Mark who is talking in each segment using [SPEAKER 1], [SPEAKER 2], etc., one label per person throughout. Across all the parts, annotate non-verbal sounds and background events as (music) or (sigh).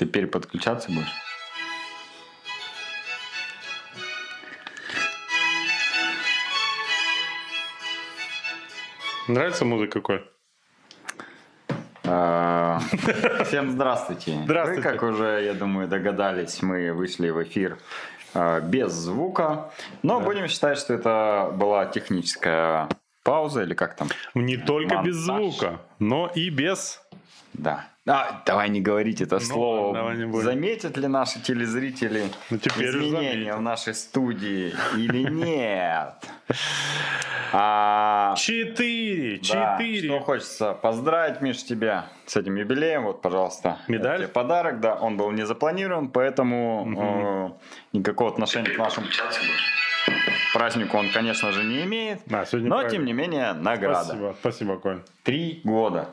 [SPEAKER 1] Ты переподключаться будешь?
[SPEAKER 2] Нравится музыка, Коль?
[SPEAKER 1] А, Всем здравствуйте.
[SPEAKER 2] Здравствуйте.
[SPEAKER 1] Вы, как уже, я думаю, догадались, мы вышли в эфир а, без звука, но будем считать, что это была техническая пауза или как там?
[SPEAKER 2] Не только без
[SPEAKER 1] Монтаж.
[SPEAKER 2] звука, но и без...
[SPEAKER 1] Да. А, давай не говорить это слово.
[SPEAKER 2] ладно, давай не будем.
[SPEAKER 1] Заметят ли наши телезрители
[SPEAKER 2] Ну, теперь
[SPEAKER 1] изменения в нашей студии или (laughs) нет? А,
[SPEAKER 2] Четыре!
[SPEAKER 1] Да,
[SPEAKER 2] Четыре!
[SPEAKER 1] Что хочется поздравить, Миш, тебя с этим юбилеем. Вот, пожалуйста.
[SPEAKER 2] Медаль?
[SPEAKER 1] подарок, да. Он был не запланирован, поэтому э, никакого отношения к нашему празднику он, конечно же, не имеет.
[SPEAKER 2] Да,
[SPEAKER 1] но,
[SPEAKER 2] праздник.
[SPEAKER 1] тем не менее, награда.
[SPEAKER 2] Спасибо, спасибо, Коль.
[SPEAKER 1] Три года.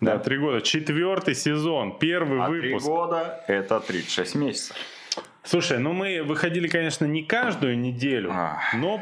[SPEAKER 2] Да, три года. Четвертый сезон, первый
[SPEAKER 1] А три
[SPEAKER 2] выпуск.
[SPEAKER 1] года – это 36 месяцев.
[SPEAKER 2] Слушай, ну мы выходили, конечно, не каждую неделю,
[SPEAKER 1] Ах.
[SPEAKER 2] но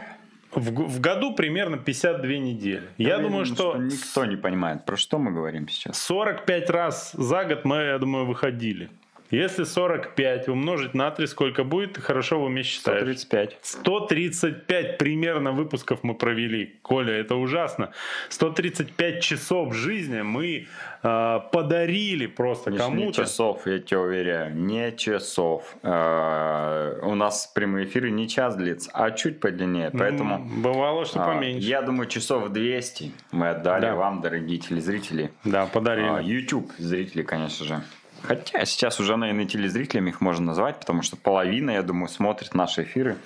[SPEAKER 2] в, в году примерно 52 недели. Я
[SPEAKER 1] Уверен,
[SPEAKER 2] думаю, что
[SPEAKER 1] Никто не понимает, про что мы говорим сейчас.
[SPEAKER 2] 45 раз за год мы, я думаю, выходили. Если 45 умножить на 3, сколько будет, хорошо в уме считаешь.
[SPEAKER 1] 135.
[SPEAKER 2] 135 примерно выпусков мы провели. Коля, это ужасно. 135 часов жизни мы э, подарили просто
[SPEAKER 1] Не
[SPEAKER 2] кому-то.
[SPEAKER 1] часов, я тебе уверяю, не часов. Э, У нас прямые эфиры не час длится, а чуть подлиннее. Поэтому
[SPEAKER 2] М, Бывало, что
[SPEAKER 1] а,
[SPEAKER 2] поменьше.
[SPEAKER 1] я думаю, часов 200 мы отдали
[SPEAKER 2] Да.
[SPEAKER 1] вам, дорогие телезрители.
[SPEAKER 2] Да, подарили.
[SPEAKER 1] А, YouTube зрители, конечно же. Хотя сейчас уже, наверное, телезрителями их можно назвать, потому что половина, я думаю, смотрит наши эфиры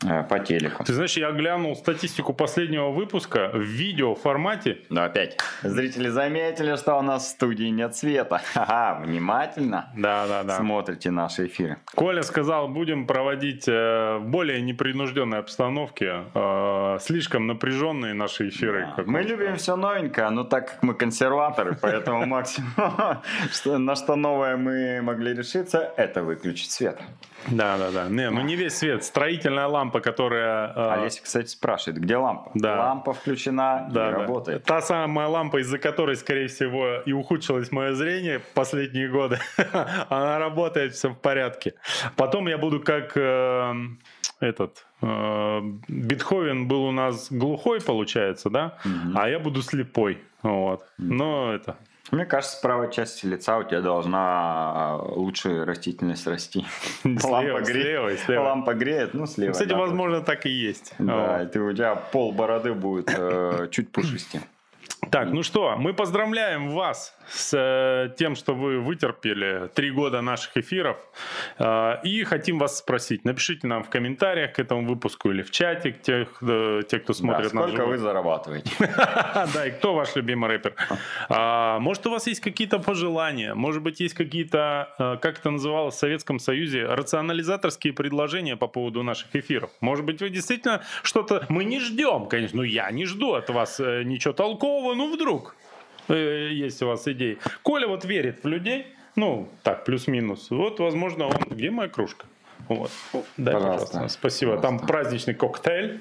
[SPEAKER 1] по телеку.
[SPEAKER 2] Ты знаешь, я глянул статистику последнего выпуска в видео формате.
[SPEAKER 1] Но опять, зрители заметили, что у нас в студии нет света. (laughs) Ха-ха, внимательно
[SPEAKER 2] Да, да, да.
[SPEAKER 1] смотрите наши эфиры.
[SPEAKER 2] Коля сказал, будем проводить э, в более непринужденной обстановке э, слишком напряженные наши эфиры.
[SPEAKER 1] Да. Мы любим все новенькое, но так как мы консерваторы, поэтому (laughs) максимум, (laughs) на что новое мы могли решиться, это выключить свет.
[SPEAKER 2] Да, да, да. Не, ну не весь свет. Строительная лампа, которая... э,
[SPEAKER 1] Олеся, кстати, спрашивает, где лампа?
[SPEAKER 2] Да.
[SPEAKER 1] Лампа включена
[SPEAKER 2] да,
[SPEAKER 1] и
[SPEAKER 2] да.
[SPEAKER 1] работает.
[SPEAKER 2] Та самая лампа, из-за которой, скорее всего, и ухудшилось мое зрение последние годы. (laughs) Она работает, все в порядке. Потом я буду как э, этот... э, Бетховен был у нас глухой, получается, да? А я буду слепой. Вот. Но это...
[SPEAKER 1] Мне кажется, с правой части лица у тебя должна лучше растительность расти.
[SPEAKER 2] Слева, (laughs) слева слева.
[SPEAKER 1] лампа греет, ну слева.
[SPEAKER 2] Кстати, возможно, так и есть.
[SPEAKER 1] Да, у тебя пол бороды будет э, чуть пушистее.
[SPEAKER 2] Так, ну что, мы поздравляем вас с э, тем, что вы вытерпели три года наших эфиров. Э, и хотим вас спросить, напишите нам в комментариях к этому выпуску или в чате, тех, э, те, кто
[SPEAKER 1] Да,
[SPEAKER 2] смотрит нас
[SPEAKER 1] сколько вы зарабатываете? (laughs)
[SPEAKER 2] Да, и кто ваш любимый рэпер? А, Может, у вас есть какие-то пожелания? Может быть, есть какие-то, э, как это называлось в Советском Союзе, рационализаторские предложения по поводу наших эфиров? Может быть, вы действительно что-то... Мы не ждем, конечно, ну я не жду от вас э, ничего толкового, ну вдруг э, есть у вас идеи. Коля вот верит в людей, ну, так, плюс-минус. Вот, возможно, он... Где моя кружка? Вот. Дай,
[SPEAKER 1] Пожалуйста.
[SPEAKER 2] пожалуйста. Спасибо. Там
[SPEAKER 1] Пожалуйста.
[SPEAKER 2] праздничный коктейль.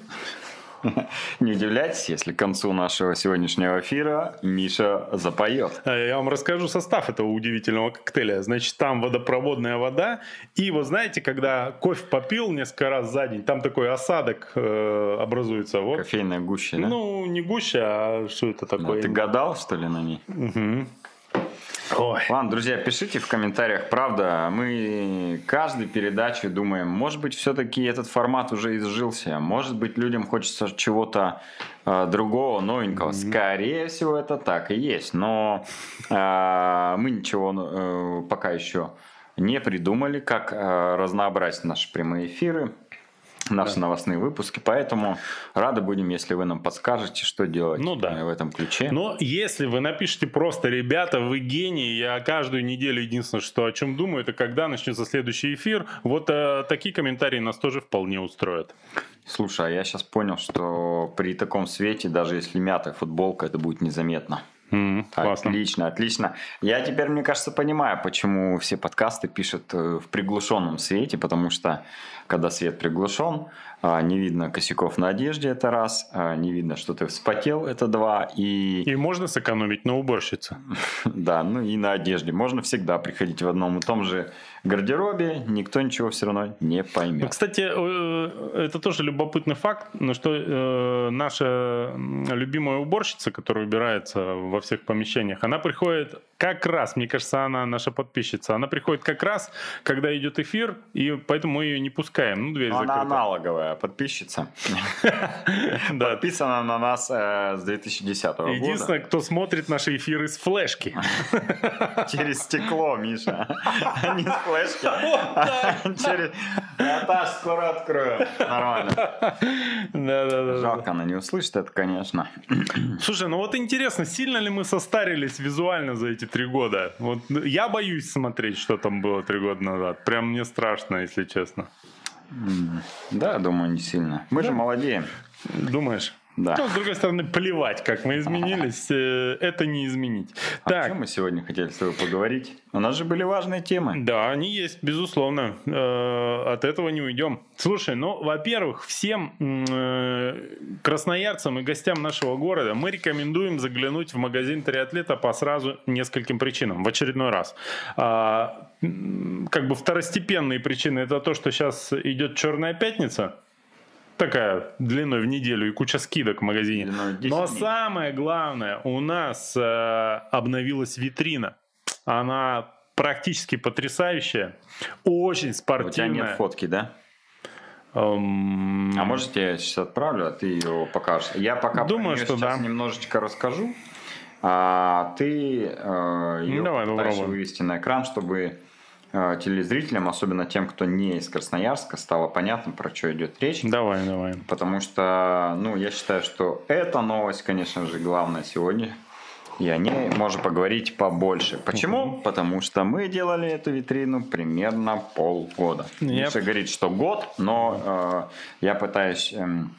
[SPEAKER 2] (laughs)
[SPEAKER 1] Не удивляйтесь, если к концу нашего сегодняшнего эфира Миша запоет.
[SPEAKER 2] Э, Я вам расскажу состав этого удивительного коктейля. Значит, там водопроводная вода. И вот знаете, когда кофе попил несколько раз за день, там такой осадок э, образуется. Вот.
[SPEAKER 1] Кофейная гуща, да?
[SPEAKER 2] Ну, не гуща, а что это
[SPEAKER 1] Ну,
[SPEAKER 2] такое?
[SPEAKER 1] ты гадал, что ли, на ней?
[SPEAKER 2] Мгм. Ой.
[SPEAKER 1] Ладно, друзья, пишите в комментариях, правда, мы каждой передаче думаем, может быть, все-таки этот формат уже изжился, может быть, людям хочется чего-то э, другого, новенького. Скорее всего, это так и есть, но э, мы ничего э, пока еще не придумали, как э, разнообразить наши прямые эфиры, наши новостные выпуски, поэтому рады будем, если вы нам подскажете, что делать
[SPEAKER 2] Ну да.
[SPEAKER 1] э, в этом ключе.
[SPEAKER 2] Но если вы напишите просто, ребята, вы гении, я каждую неделю единственное, что о чем думаю, это когда начнется следующий эфир. Вот э, такие комментарии нас тоже вполне устроят.
[SPEAKER 1] Слушай, а я сейчас понял, что при таком свете, даже если мятая футболка, это будет незаметно.
[SPEAKER 2] Классно.
[SPEAKER 1] Отлично, отлично. Я теперь, мне кажется, понимаю, почему все подкасты пишут э, в приглушенном свете, потому что когда свет приглушен, не видно косяков на одежде, это раз, а, не видно, что ты вспотел, это два, и
[SPEAKER 2] И можно сэкономить на уборщице. (laughs)
[SPEAKER 1] да, ну и на одежде. Можно всегда приходить в одном и том же гардеробе, никто ничего все равно не
[SPEAKER 2] Ну,
[SPEAKER 1] поймет.
[SPEAKER 2] кстати, э, это тоже любопытный факт, но что э, наша любимая уборщица, которая убирается во всех помещениях, она приходит как раз, мне кажется, она наша подписчица, она приходит как раз, когда идет эфир, и поэтому мы ее не пускаем. Ну, дверь
[SPEAKER 1] Она
[SPEAKER 2] закрыта.
[SPEAKER 1] аналоговая подписчица. (laughs) Подписана на нас э, с 2010 года.
[SPEAKER 2] Единственное, кто смотрит наши эфиры с флешки. (laughs)
[SPEAKER 1] Через стекло, Миша. А Не с флешки. (laughs) Через... Наташ, скоро открою. Нормально.
[SPEAKER 2] Да-да-да.
[SPEAKER 1] Жалко, она не услышит это, конечно. (clears throat)
[SPEAKER 2] Слушай, ну вот интересно, сильно ли мы состарились визуально за эти три года? Вот я боюсь смотреть, что там было три года назад. Прям мне страшно, если честно.
[SPEAKER 1] Да, думаю, не сильно. Мы же молодеем.
[SPEAKER 2] Думаешь?
[SPEAKER 1] Да.
[SPEAKER 2] Ну, с другой стороны, плевать, как мы изменились, э, это не изменить.
[SPEAKER 1] А о
[SPEAKER 2] Так,
[SPEAKER 1] чем мы сегодня хотели с тобой поговорить? У нас же были важные темы.
[SPEAKER 2] Да, они есть, безусловно. Э, От этого не уйдем. Слушай, ну, во-первых, всем э, красноярцам и гостям нашего города мы рекомендуем заглянуть в магазин триатлета по сразу нескольким причинам. В очередной раз. Как бы второстепенные причины это то, что сейчас идет Черная пятница. Такая длиной в неделю и куча скидок в магазине.
[SPEAKER 1] Длиной 10
[SPEAKER 2] Но
[SPEAKER 1] дней.
[SPEAKER 2] самое главное, у нас э, обновилась витрина. Она практически потрясающая, очень
[SPEAKER 1] У тебя
[SPEAKER 2] спортивная.
[SPEAKER 1] нет фотки, да?
[SPEAKER 2] Эм,
[SPEAKER 1] А может, я сейчас отправлю, а ты ее покажешь? Я пока
[SPEAKER 2] Думаю, что
[SPEAKER 1] сейчас
[SPEAKER 2] да.
[SPEAKER 1] немножечко расскажу, а ты э, ее
[SPEAKER 2] Давай
[SPEAKER 1] попытаешься
[SPEAKER 2] попробуем.
[SPEAKER 1] вывести на экран, чтобы э, телезрителям, особенно тем, кто не из Красноярска, стало понятно, про что идет речь.
[SPEAKER 2] Давай, давай.
[SPEAKER 1] Потому что, ну, я считаю, что эта новость, конечно же, главная сегодня. И о ней можно поговорить побольше. Почему? Потому что мы делали эту витрину примерно полгода.
[SPEAKER 2] Yep.
[SPEAKER 1] Миша говорит, что год, но э, я пытаюсь эм,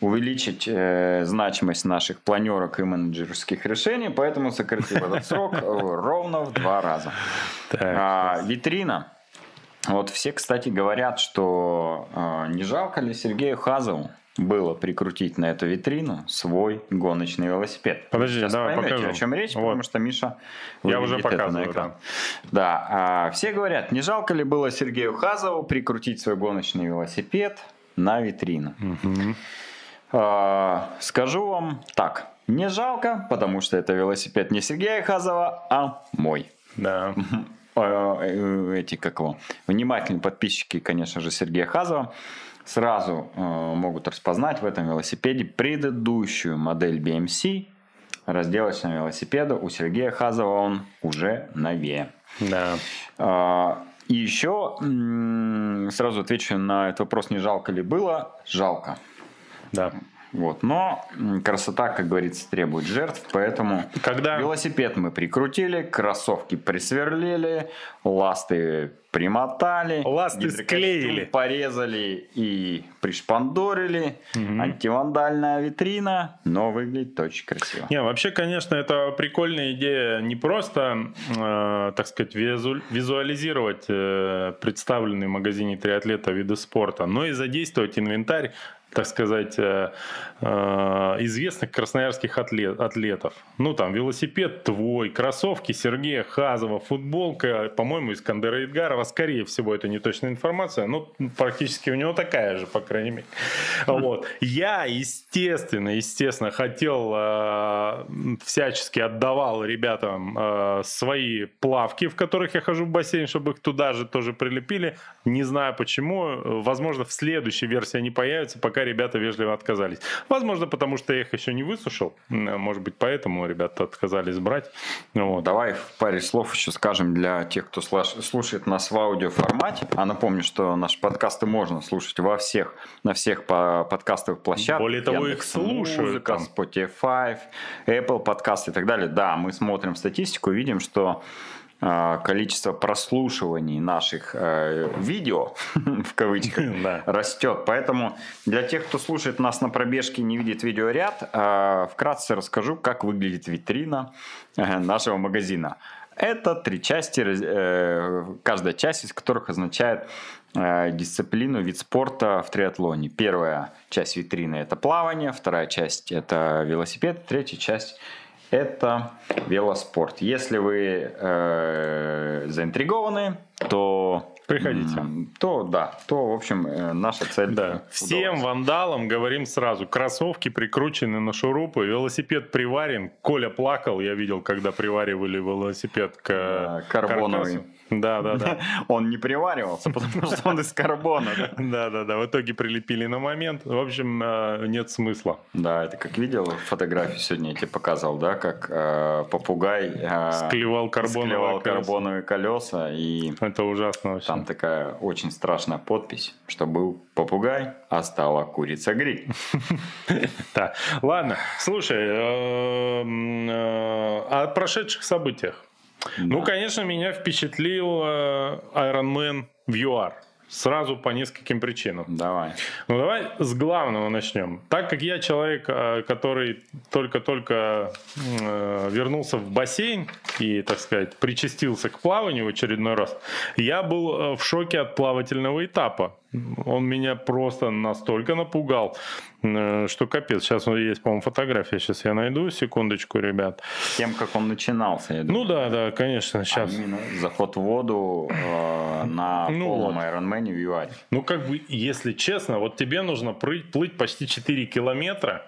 [SPEAKER 1] увеличить э, значимость наших планерок и менеджерских решений, поэтому сократил этот срок э, ровно в два раза. А, витрина. Вот все, кстати, говорят, что э, не жалко ли Сергею Хазову было прикрутить на эту витрину свой гоночный велосипед.
[SPEAKER 2] Подожди,
[SPEAKER 1] Сейчас
[SPEAKER 2] давай
[SPEAKER 1] поймете,
[SPEAKER 2] покажу.
[SPEAKER 1] о чем речь,
[SPEAKER 2] Вот.
[SPEAKER 1] потому что Миша
[SPEAKER 2] Я уже
[SPEAKER 1] выведет это на
[SPEAKER 2] показываю,
[SPEAKER 1] экран. Да, а, все говорят, не жалко ли было Сергею Хазову прикрутить свой гоночный велосипед на витрину.
[SPEAKER 2] Мгм.
[SPEAKER 1] А, Скажу вам так, не жалко, потому что это велосипед не Сергея Хазова, а мой.
[SPEAKER 2] Да.
[SPEAKER 1] Э, э, эти, как его, внимательные подписчики, конечно же, Сергея Хазова, сразу э, могут распознать в этом велосипеде предыдущую модель BMC разделочного велосипеда. У Сергея Хазова он уже новее.
[SPEAKER 2] Да.
[SPEAKER 1] А, И еще сразу отвечу на этот вопрос, не жалко ли было. Жалко.
[SPEAKER 2] Да.
[SPEAKER 1] Вот. Но красота, как говорится, требует жертв, поэтому
[SPEAKER 2] Когда-
[SPEAKER 1] велосипед мы прикрутили, кроссовки присверлили, ласты примотали,
[SPEAKER 2] Ласты склеили.
[SPEAKER 1] порезали и пришпандорили. Антивандальная витрина, но выглядит очень красиво.
[SPEAKER 2] Не, вообще, конечно, это прикольная идея не просто, э, так сказать, визу- визуализировать э, представленные в магазине триатлета виды спорта, но и задействовать инвентарь так сказать, э, э, известных красноярских атлет- атлетов. Ну, там, велосипед твой, кроссовки Сергея Хазова, футболка, по-моему, Искандера Идгарова. Скорее всего, это не точная информация, но практически у него такая же, по крайней мере. Вот. Я, естественно, естественно, хотел, э, всячески отдавал ребятам свои плавки, в которых я хожу в бассейн, чтобы их туда же тоже прилепили. Не знаю почему. Возможно, в следующей версии они появятся, пока ребята вежливо отказались. Возможно, потому что я их еще не высушил. Может быть, поэтому ребята отказались брать. Вот.
[SPEAKER 1] Давай в паре слов еще скажем для тех, кто слушает нас в аудиоформате. А напомню, что наши подкасты можно слушать во всех, на всех по- подкастовых площадках.
[SPEAKER 2] Более того, их
[SPEAKER 1] Яндекс.Музыка,
[SPEAKER 2] слушают там.
[SPEAKER 1] Spotify, Apple подкасты и так далее. Да, мы смотрим статистику видим, что количество прослушиваний наших э, видео, (laughs) в кавычках, (laughs)
[SPEAKER 2] Да.
[SPEAKER 1] растет. Поэтому для тех, кто слушает нас на пробежке и не видит видеоряд, э, вкратце расскажу, как выглядит витрина э, нашего магазина. Это три части, э, каждая часть из которых означает э, дисциплину, вид спорта в триатлоне. Первая часть витрины – это плавание, вторая часть – это велосипед, третья часть – это велоспорт. Если вы э, заинтригованы, то
[SPEAKER 2] Приходите.
[SPEAKER 1] То да, то в общем э, наша цель.
[SPEAKER 2] Да. Всем вандалам говорим сразу. Кроссовки прикручены на шурупы, велосипед приварен. Коля плакал, я видел, когда приваривали велосипед к
[SPEAKER 1] Да, карбоновый.
[SPEAKER 2] каркасу. Да, да, да.
[SPEAKER 1] Он не приваривался, потому что он из карбона. да. (laughs)
[SPEAKER 2] Да, да. В итоге прилепили на момент. В общем, э, нет смысла.
[SPEAKER 1] Да, это как видел фотографию сегодня я тебе показал, да, как э, попугай э,
[SPEAKER 2] Склевал карбоновые
[SPEAKER 1] склевал
[SPEAKER 2] колеса.
[SPEAKER 1] карбоновые колеса, и
[SPEAKER 2] Это ужасно вообще.
[SPEAKER 1] там такая очень страшная подпись, что был попугай, а стала курица гриль. (laughs)
[SPEAKER 2] Да. Ладно, слушай, э, о прошедших событиях. Ну, конечно, меня впечатлил э, Iron Man в ЮАР. Сразу по нескольким причинам.
[SPEAKER 1] Давай.
[SPEAKER 2] Ну, давай с главного начнем. Так как я человек, э, который только-только э, вернулся в бассейн и, так сказать, причастился к плаванию в очередной раз, я был в шоке от плавательного этапа. Он меня просто настолько напугал, э, что капец. Сейчас есть, по-моему, фотография. Сейчас я найду, секундочку, ребят.
[SPEAKER 1] Тем, как он начинался, я думаю.
[SPEAKER 2] Ну да, да, конечно, сейчас.
[SPEAKER 1] А именно заход в воду э, на
[SPEAKER 2] Ну
[SPEAKER 1] полном
[SPEAKER 2] вот.
[SPEAKER 1] Ironman в ЮАРе.
[SPEAKER 2] Ну, как бы, если честно, вот тебе нужно прыть- плыть почти 4 километра,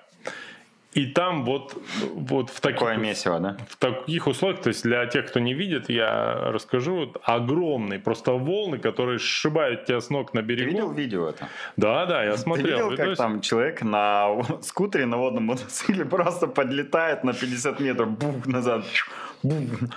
[SPEAKER 2] и там вот, вот в таких,
[SPEAKER 1] Такое месиво, да?
[SPEAKER 2] в таких условиях, то есть для тех, кто не видит, я расскажу, вот огромные просто волны, которые сшибают тебя с ног на
[SPEAKER 1] Ты
[SPEAKER 2] берегу.
[SPEAKER 1] видел видео это?
[SPEAKER 2] Да, да, я
[SPEAKER 1] Ты
[SPEAKER 2] смотрел.
[SPEAKER 1] видел, как
[SPEAKER 2] видосик.
[SPEAKER 1] там человек на скутере на водном мотоцикле (laughs) просто подлетает на 50 метров, бух, назад,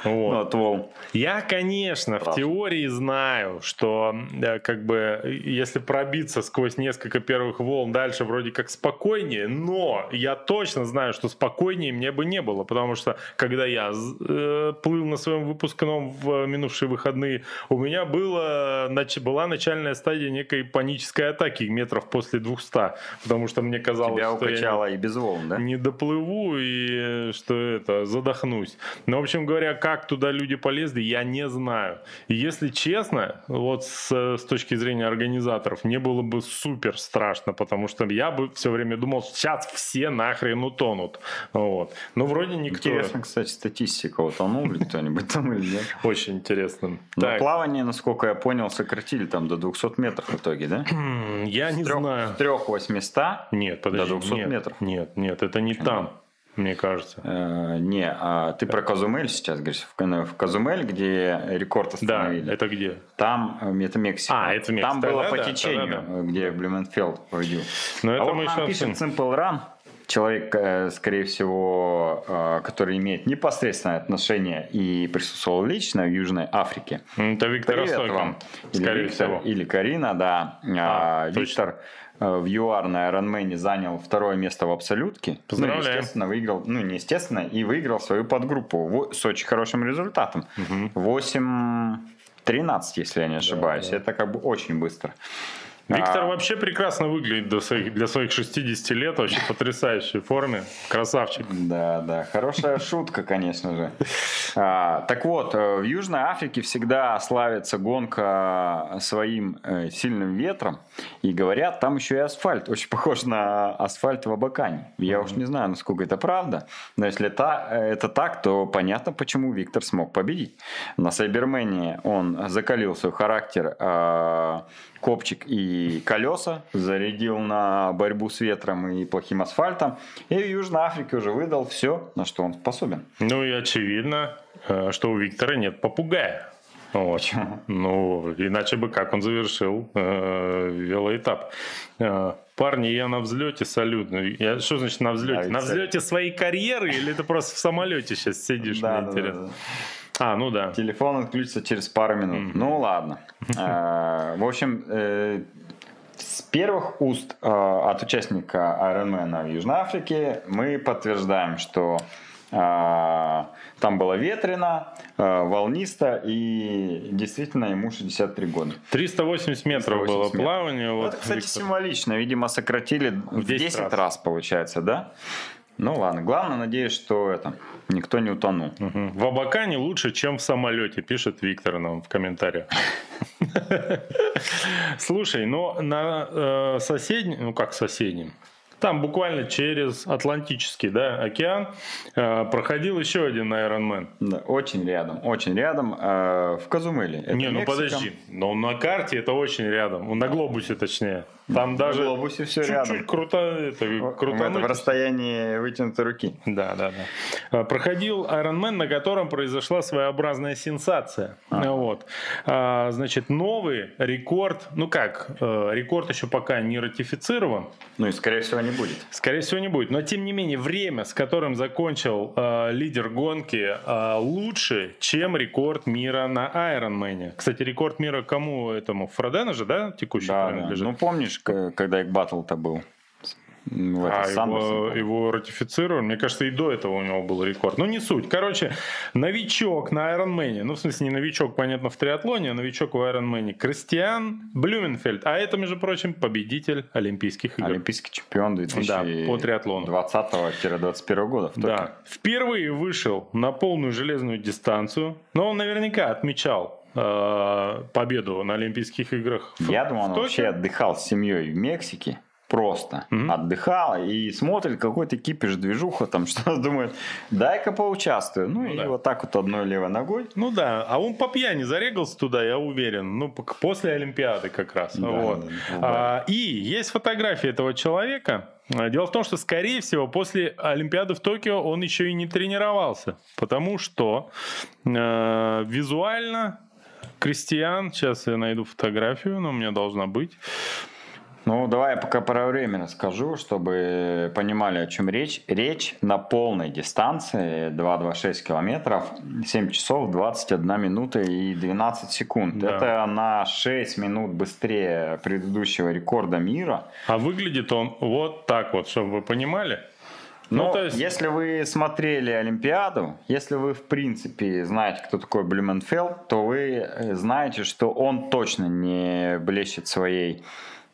[SPEAKER 2] Вот.
[SPEAKER 1] от волн.
[SPEAKER 2] Я, конечно, в
[SPEAKER 1] Страшно.
[SPEAKER 2] теории знаю, что э, как бы если пробиться сквозь несколько первых волн дальше вроде как спокойнее, но я точно знаю, что спокойнее мне бы не было, потому что когда я э, плыл на своем выпускном в минувшие выходные, у меня было, нач- была начальная стадия некой панической атаки метров после 200, потому что мне казалось,
[SPEAKER 1] Тебя
[SPEAKER 2] что я не-
[SPEAKER 1] и без волн, да?
[SPEAKER 2] не доплыву и э, что это, задохнусь. Ну, в общем говоря, как туда люди полезли, я не знаю. И если честно, вот с, с точки зрения организаторов, мне было бы супер страшно, потому что я бы все время думал, сейчас все нахрен утонут. Вот. Но вроде никто...
[SPEAKER 1] Интересно, кстати, статистика. Вот тонул ли кто-нибудь там или нет?
[SPEAKER 2] Очень интересно.
[SPEAKER 1] Но плавание, насколько я понял, сократили там до 200 метров в итоге, да?
[SPEAKER 2] м, я не знаю.
[SPEAKER 1] С 3800
[SPEAKER 2] Нет, подожди.
[SPEAKER 1] 200
[SPEAKER 2] нет,
[SPEAKER 1] метров.
[SPEAKER 2] Нет, нет, это не там, мне кажется.
[SPEAKER 1] Э, не, а ты про Казумель сейчас говоришь. В, в Казумель, где рекорд
[SPEAKER 2] Да,
[SPEAKER 1] остановили.
[SPEAKER 2] это где?
[SPEAKER 1] Там э, это Мексика.
[SPEAKER 2] А, это Мексика,
[SPEAKER 1] Там было
[SPEAKER 2] да,
[SPEAKER 1] по
[SPEAKER 2] да,
[SPEAKER 1] течению,
[SPEAKER 2] да, да.
[SPEAKER 1] где Блюменфелд победил.
[SPEAKER 2] Но
[SPEAKER 1] а
[SPEAKER 2] это
[SPEAKER 1] вот
[SPEAKER 2] мы
[SPEAKER 1] нам
[SPEAKER 2] сейчас...
[SPEAKER 1] пишет Simple Run, человек, э, скорее всего, э, который имеет непосредственное отношение и присутствовал лично в Южной Африке.
[SPEAKER 2] Это Виктор
[SPEAKER 1] Привет
[SPEAKER 2] Осокин,
[SPEAKER 1] вам. Или
[SPEAKER 2] скорее
[SPEAKER 1] Виктор,
[SPEAKER 2] всего.
[SPEAKER 1] или Карина, да.
[SPEAKER 2] А,
[SPEAKER 1] А,
[SPEAKER 2] точно.
[SPEAKER 1] Виктор э, в ЮАР на Ironman занял второе место в абсолютке.
[SPEAKER 2] Поздравляем.
[SPEAKER 1] Ну, естественно, выиграл, ну, не естественно, и выиграл свою подгруппу с очень хорошим результатом. 8-13, если я не ошибаюсь. Это как бы очень быстро.
[SPEAKER 2] Виктор
[SPEAKER 1] А,
[SPEAKER 2] вообще прекрасно выглядит для своих, для своих 60 лет, вообще потрясающей форме. Красавчик.
[SPEAKER 1] Да, да, хорошая (laughs) шутка, конечно же. А, так вот, э, в Южной Африке всегда славится гонка своим э, сильным ветром. И говорят, там еще и асфальт. Очень (laughs) похож на асфальт в Абакане. Я уж не знаю, насколько это правда. Но если та- э, это так, то понятно, почему Виктор смог победить. На Сайбермене он закалил свой характер э, копчик и колеса, зарядил на борьбу с ветром и плохим асфальтом. И в Южной Африке уже выдал все, на что он способен.
[SPEAKER 2] Ну и очевидно, э, что у Виктора нет попугая. Вот. Ну, иначе бы как он завершил э, велоэтап. Э, парни, я на взлете салют. Ну, Я, что значит на взлете?
[SPEAKER 1] Да,
[SPEAKER 2] на
[SPEAKER 1] салют.
[SPEAKER 2] взлете своей карьеры или ты просто в самолете сейчас сидишь?
[SPEAKER 1] Да,
[SPEAKER 2] мне
[SPEAKER 1] да, да,
[SPEAKER 2] интересно.
[SPEAKER 1] да.
[SPEAKER 2] А, ну да.
[SPEAKER 1] Телефон отключится через пару минут. Ну ладно. (laughs) Э, В общем, э, с первых уст э, от участника Ironman в Южной Африке мы подтверждаем, что там было ветрено, волнисто, и действительно ему 63 года.
[SPEAKER 2] 380 метров 380 было метров. плавание.
[SPEAKER 1] Вот, Это, кстати, Виктор. символично. Видимо, сократили в 10, 10 раз. раз, получается, да? Ну ладно, главное, надеюсь, что это никто не утонул.
[SPEAKER 2] Угу. В Абакане лучше, чем в самолете, пишет Виктор нам в комментариях. (laughs) Слушай, но на э, соседнем, ну как соседнем, там буквально через Атлантический да, океан э, проходил еще один Ironman.
[SPEAKER 1] Да, очень рядом, очень рядом, э, в Казумеле.
[SPEAKER 2] Это Не, ну Мексика. подожди, но на карте это очень рядом, на глобусе точнее. Там даже
[SPEAKER 1] глобусе все чуть-чуть рядом.
[SPEAKER 2] круто, это,
[SPEAKER 1] круто это в расстоянии вытянутой руки.
[SPEAKER 2] Да, да, да. Э, проходил Ironman, на котором произошла своеобразная сенсация. А. Вот. А, значит, новый рекорд, ну как, э, рекорд еще пока не ратифицирован.
[SPEAKER 1] Ну и скорее всего не будет.
[SPEAKER 2] Скорее всего не будет. Но тем не менее, время, с которым закончил э, лидер гонки, э, лучше, чем рекорд мира на Ironman. Кстати, рекорд мира кому этому? Фродена же, да, текущий
[SPEAKER 1] да, да. Ну помнишь, когда их батл-то был?
[SPEAKER 2] в а его, его ратифицировали. Мне кажется, и до этого у него был рекорд. Ну, не суть. Короче, новичок на Ironman, ну, в смысле, не новичок, понятно, в триатлоне, а новичок в Ironman, Кристиан Блюменфельд. А это, между прочим, победитель Олимпийских игр.
[SPEAKER 1] Олимпийский чемпион 2020 да, по триатлону. 20-21 года. В
[SPEAKER 2] да. Впервые вышел на полную железную дистанцию, но он наверняка отмечал э, победу на Олимпийских играх.
[SPEAKER 1] Я думаю, он вообще отдыхал с семьей в Мексике просто mm-hmm. отдыхала и смотрит какой-то кипиш, движуха, там (laughs) что-то думает, дай-ка поучаствую. Ну, ну и да. вот так вот одной левой ногой.
[SPEAKER 2] Ну да, а он по пьяни зарегался туда, я уверен, ну после Олимпиады как раз. Да, вот. да, да. А, и есть фотография этого человека. Дело в том, что, скорее всего, после Олимпиады в Токио он еще и не тренировался, потому что э, визуально Кристиан, сейчас я найду фотографию, но у меня должна быть.
[SPEAKER 1] Ну, давай я пока про время расскажу, чтобы понимали, о чем речь. Речь на полной дистанции 2,26 километров, 7 часов 21 минута и 12 секунд. Да. Это на 6 минут быстрее предыдущего рекорда мира.
[SPEAKER 2] А выглядит он вот так вот, чтобы вы понимали.
[SPEAKER 1] Ну, ну, то есть... если вы смотрели Олимпиаду, если вы, в принципе, знаете, кто такой Блюменфелд, то вы знаете, что он точно не блещет своей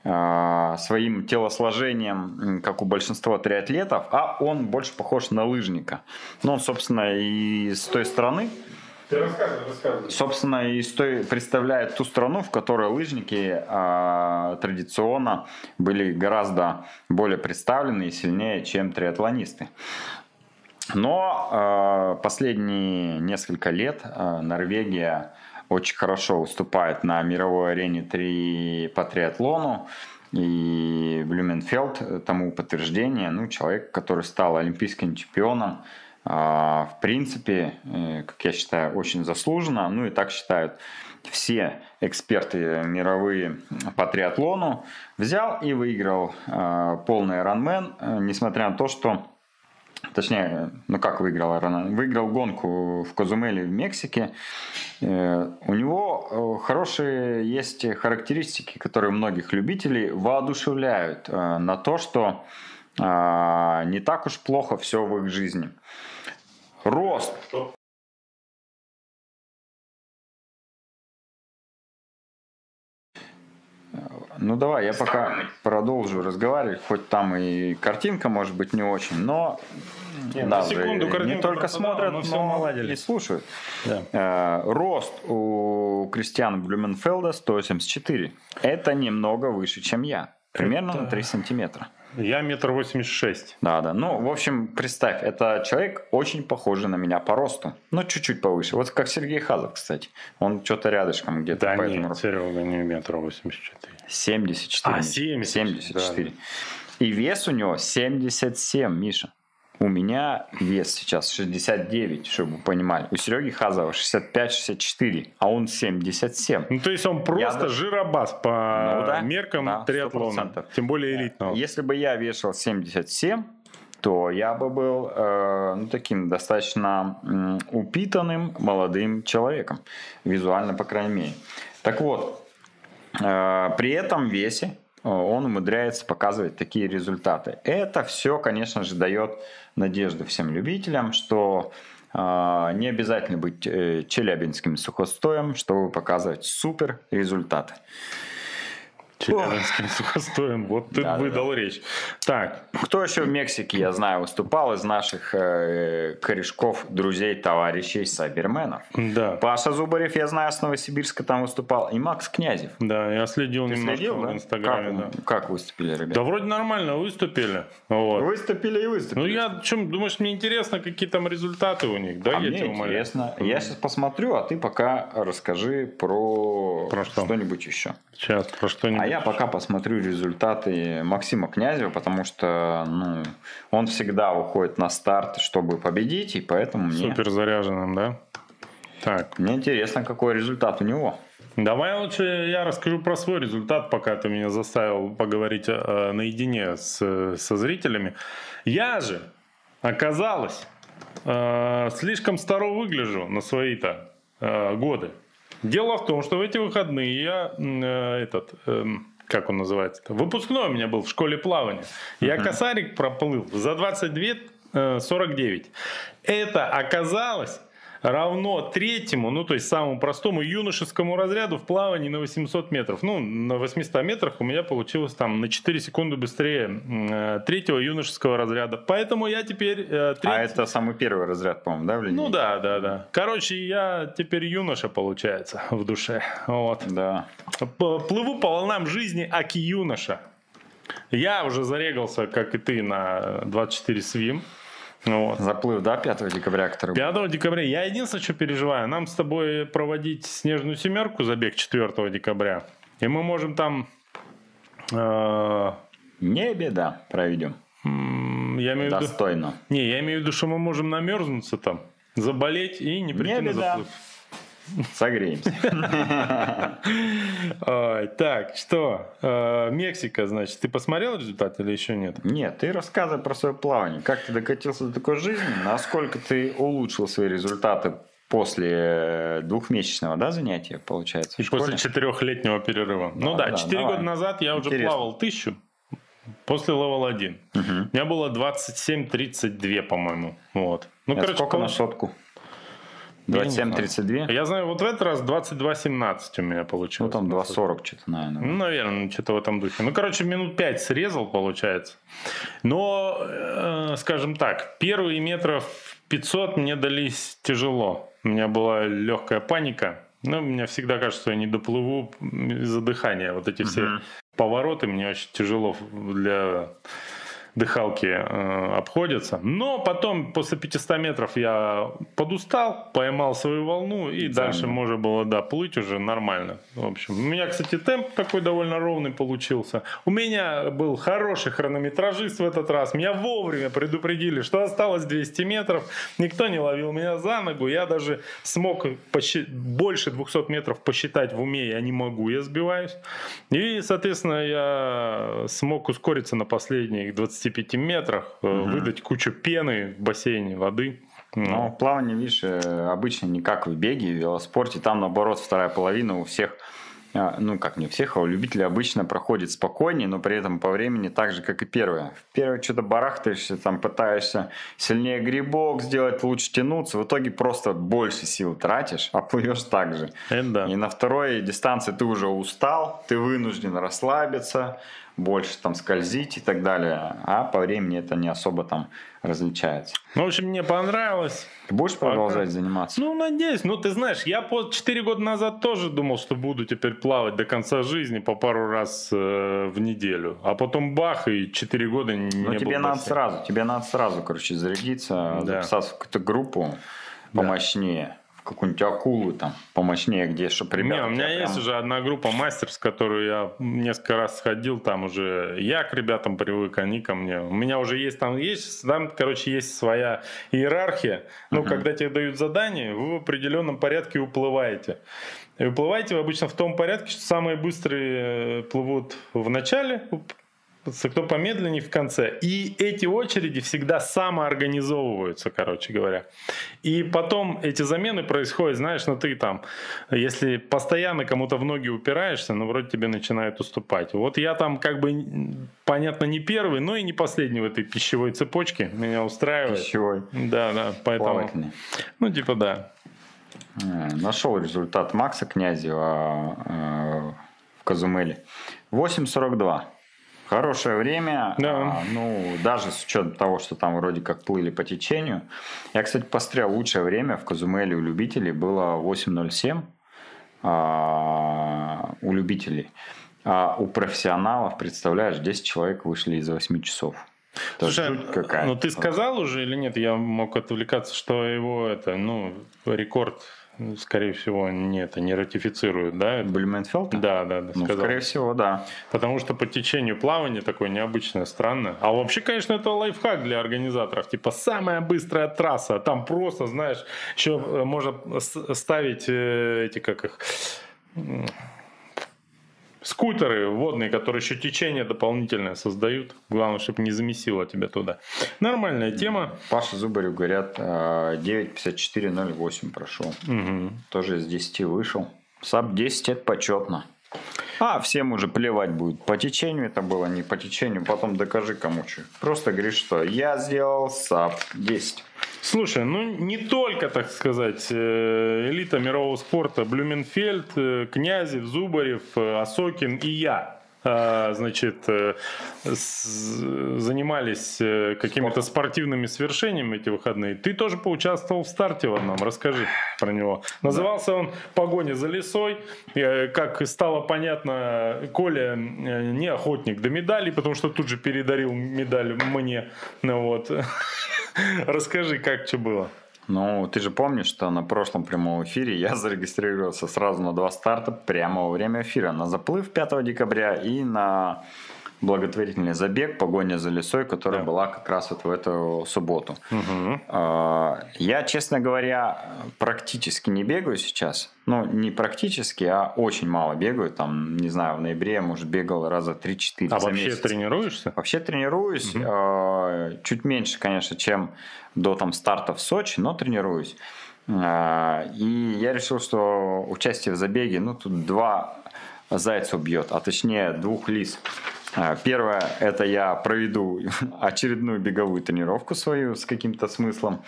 [SPEAKER 1] а, своим телосложением, как у большинства триатлетов, а он больше похож на лыжника. Ну, он, собственно, и с той стороны,
[SPEAKER 2] рассказывай.
[SPEAKER 1] Собственно, и той, представляет ту страну, в которой лыжники э, традиционно были гораздо более представлены и сильнее, чем триатлонисты. Но э, последние несколько лет э, Норвегия очень хорошо выступает на мировой арене 3 по триатлону. И Блюменфелд тому подтверждение, ну, человек, который стал олимпийским чемпионом, в принципе, э, как я считаю, очень заслуженно. Ну и так считают все эксперты мировые по триатлону. Взял и выиграл а, полный Ironman, э, несмотря на то, что Точнее, ну как выиграл Арона? Выиграл гонку в Козумеле в Мексике. Э, у него хорошие есть характеристики, которые многих любителей воодушевляют на то, что не так уж плохо все в их жизни. Рост. Ну давай, я пока продолжу разговаривать, хоть там и картинка может быть не очень, но
[SPEAKER 2] нет, да, секунду
[SPEAKER 1] не только смотрят, но, но и слушают. Да. Э, рост у Кристиана Блюменфелда 184. Это немного выше, чем я. Примерно это... на 3 сантиметра.
[SPEAKER 2] Я метр восемьдесят шесть.
[SPEAKER 1] Да, да. Ну, в общем, представь, это человек очень похожий на меня по росту. Ну, чуть-чуть повыше. Вот как Сергей Хазов, кстати. Он что-то рядышком где-то.
[SPEAKER 2] Да поэтому... нет, Серега не метр восемьдесят четыре.
[SPEAKER 1] 74.
[SPEAKER 2] А, 70.
[SPEAKER 1] 74. Да. И вес у него 77, Миша. У меня вес сейчас 69, чтобы вы понимали. У Сереги Хазова 65-64, а он 77.
[SPEAKER 2] Ну, то есть он просто я... жиробас по ну, да, меркам да, триатлона. Тем более элитного.
[SPEAKER 1] Если бы я вешал 77, то я бы был э, ну, таким достаточно э, упитанным молодым человеком. Визуально, по крайней мере. Так вот, э, при этом весе он умудряется показывать такие результаты. Это все, конечно же, дает надежду всем любителям, что э, не обязательно быть э, челябинским сухостоем, чтобы показывать супер результаты.
[SPEAKER 2] Челябинским сухостоем. Вот ты да, выдал да. речь. Так.
[SPEAKER 1] Кто еще в Мексике, я знаю, выступал из наших э, корешков, друзей, товарищей, сайберменов?
[SPEAKER 2] Да.
[SPEAKER 1] Паша Зубарев, я знаю, с Новосибирска там выступал. И Макс Князев.
[SPEAKER 2] Да, я следил ты немножко следил, да? в Инстаграме.
[SPEAKER 1] Как, да. как выступили, ребята?
[SPEAKER 2] Да вроде нормально выступили. Вот.
[SPEAKER 1] Выступили и выступили.
[SPEAKER 2] Ну я, чем, думаешь, мне интересно, какие там результаты у них? Да,
[SPEAKER 1] а я мне интересно. Умоляю. Я сейчас посмотрю, а ты пока расскажи про, про что? что-нибудь еще.
[SPEAKER 2] Сейчас, про что-нибудь.
[SPEAKER 1] А я пока посмотрю результаты Максима Князева, потому что ну, он всегда уходит на старт, чтобы победить, и поэтому мне...
[SPEAKER 2] Супер заряженным, да?
[SPEAKER 1] Так. Мне интересно, какой результат у него.
[SPEAKER 2] Давай лучше я расскажу про свой результат, пока ты меня заставил поговорить э, наедине с, со зрителями. Я же, оказалось, э, слишком старо выгляжу на свои-то э, годы. Дело в том, что в эти выходные я э, этот... Э, как он называется, -то? выпускной у меня был в школе плавания. Я косарик проплыл за 22 49. Э, Это оказалось равно третьему, ну то есть самому простому юношескому разряду в плавании на 800 метров. Ну, на 800 метрах у меня получилось там на 4 секунды быстрее э, третьего юношеского разряда. Поэтому я теперь... Э,
[SPEAKER 1] третий... А это самый первый разряд, по-моему, да, в
[SPEAKER 2] линейке? Ну да, да, да. Короче, я теперь юноша, получается, в душе. Вот.
[SPEAKER 1] Да.
[SPEAKER 2] Плыву по волнам жизни аки юноша. Я уже зарегался, как и ты, на 24 свим.
[SPEAKER 1] Ну, вот. Заплыв, да, 5 декабря, который
[SPEAKER 2] 5 декабря. Я единственное, что переживаю, нам с тобой проводить снежную семерку, забег 4 декабря. И мы можем там...
[SPEAKER 1] Э... Не беда, проведем.
[SPEAKER 2] Я имею
[SPEAKER 1] Достойно.
[SPEAKER 2] В виду... Не, я имею в виду, что мы можем намерзнуться там, заболеть и не прийти не на беда. заплыв.
[SPEAKER 1] Согреемся. (laughs)
[SPEAKER 2] Так, что? Э, Мексика, значит. Ты посмотрел результат или еще нет?
[SPEAKER 1] Нет, ты рассказывай про свое плавание. Как ты докатился до такой жизни? Насколько ты улучшил свои результаты после двухмесячного да, занятия, получается?
[SPEAKER 2] И после четырехлетнего перерыва. Ну да, четыре года назад я уже плавал тысячу. После level 1. У меня было 27-32, по-моему. Вот.
[SPEAKER 1] Ну, короче, сколько на сотку? 27-32?
[SPEAKER 2] Я знаю, вот в этот раз 22-17 у меня получилось.
[SPEAKER 1] Ну, там 2.40 что-то, наверное.
[SPEAKER 2] Ну, наверное, что-то в этом духе. Ну, короче, минут 5 срезал, получается. Но, э, скажем так, первые метров 500 мне дались тяжело. У меня была легкая паника. Ну, мне всегда кажется, что я не доплыву из-за дыхания. Вот эти все uh-huh. повороты мне очень тяжело для дыхалки э, обходятся. Но потом, после 500 метров, я подустал, поймал свою волну, и да, дальше можно было, да, плыть уже нормально. В общем, у меня, кстати, темп такой довольно ровный получился. У меня был хороший хронометражист в этот раз. Меня вовремя предупредили, что осталось 200 метров. Никто не ловил меня за ногу. Я даже смог посчит... больше 200 метров посчитать в уме. Я не могу, я сбиваюсь. И, соответственно, я смог ускориться на последних 20 25 метрах, угу. выдать кучу пены в бассейне, воды.
[SPEAKER 1] Ну, ну, плавание, видишь, э, обычно не как в беге, в велоспорте. Там, наоборот, вторая половина у всех ну, как не у всех, а у любителей обычно проходит спокойнее, но при этом по времени так же, как и первое. В первое что-то барахтаешься, там пытаешься сильнее грибок сделать, лучше тянуться, в итоге просто больше сил тратишь, а плывешь так же.
[SPEAKER 2] Это да.
[SPEAKER 1] И на второй дистанции ты уже устал, ты вынужден расслабиться, больше там скользить и так далее, а по времени это не особо там различается.
[SPEAKER 2] Ну, в общем, мне понравилось.
[SPEAKER 1] Ты будешь продолжать Пока... заниматься?
[SPEAKER 2] Ну, надеюсь. Ну, ты знаешь, я по 4 года назад тоже думал, что буду теперь плавать до конца жизни по пару раз э, в неделю. А потом бах, и 4 года не
[SPEAKER 1] Ну, тебе надо сразу, тебе надо сразу, короче, зарядиться, да. записаться в какую-то группу помощнее. Да какую-нибудь акулу там помощнее, где, чтобы ребята...
[SPEAKER 2] Не, у меня прям... есть уже одна группа мастер, с которой я несколько раз сходил, там уже я к ребятам привык, они ко мне. У меня уже есть там, есть, там, короче, есть своя иерархия. Ну, uh-huh. когда тебе дают задание, вы в определенном порядке уплываете. И уплываете вы обычно в том порядке, что самые быстрые э, плывут в начале кто помедленнее в конце. И эти очереди всегда самоорганизовываются, короче говоря. И потом эти замены происходят, знаешь, ну ты там, если постоянно кому-то в ноги упираешься, ну вроде тебе начинают уступать. Вот я там как бы, понятно, не первый, но и не последний в этой пищевой цепочке. Меня устраивает.
[SPEAKER 1] Пищевой.
[SPEAKER 2] Да, да, поэтому... Ну, типа, да.
[SPEAKER 1] Э, нашел результат Макса Князева э, в Казумеле. 8.42. Хорошее время,
[SPEAKER 2] да.
[SPEAKER 1] а, ну, даже с учетом того, что там вроде как плыли по течению. Я, кстати, посмотрел, лучшее время в Казумеле у любителей было 8.07 а, у любителей. А у профессионалов, представляешь, 10 человек вышли из 8 часов.
[SPEAKER 2] Слушай, какая. ну ты сказал уже или нет? Я мог отвлекаться, что его это, ну, рекорд скорее всего, не, это не ратифицируют, да?
[SPEAKER 1] Блюменфелд?
[SPEAKER 2] Да, да, да.
[SPEAKER 1] Ну, сказал. скорее всего, да.
[SPEAKER 2] Потому что по течению плавания такое необычное, странное. А вообще, конечно, это лайфхак для организаторов. Типа самая быстрая трасса. Там просто, знаешь, еще э, можно ставить э, эти, как их скутеры водные, которые еще течение дополнительное создают. Главное, чтобы не замесило тебя туда. Нормальная тема.
[SPEAKER 1] Паша Зубарев, говорят, 9.54.08 прошел. Угу. Тоже из 10 вышел. sub 10 это почетно. А, всем уже плевать будет. По течению это было, не по течению. Потом докажи кому что. Просто говоришь, что я сделал sub 10.
[SPEAKER 2] Слушай, ну не только, так сказать, э, элита мирового спорта Блюменфельд, э, Князев, Зубарев, э, Осокин и я значит, занимались какими-то спортивными свершениями эти выходные. Ты тоже поучаствовал в старте в одном. Расскажи про него. Назывался он «Погоня за лесой». Как стало понятно, Коля не охотник до медали, потому что тут же передарил медаль мне. Ну, вот. (laughs) Расскажи, как что было.
[SPEAKER 1] Ну, ты же помнишь, что на прошлом прямом эфире я (laughs) зарегистрировался сразу на два старта прямо во время эфира. На заплыв 5 декабря и на благотворительный забег «Погоня за лесой», которая да. была как раз вот в эту субботу. Угу. Я, честно говоря, практически не бегаю сейчас. Ну, не практически, а очень мало бегаю. Там, не знаю, в ноябре я, может, бегал раза 3-4
[SPEAKER 2] А вообще месяц. тренируешься?
[SPEAKER 1] Вообще тренируюсь. Угу. Чуть меньше, конечно, чем до там, старта в Сочи, но тренируюсь. А, и я решил, что участие в забеге, ну, тут два зайца убьет, а точнее двух лис. А, первое, это я проведу (laughs) очередную беговую тренировку свою с каким-то смыслом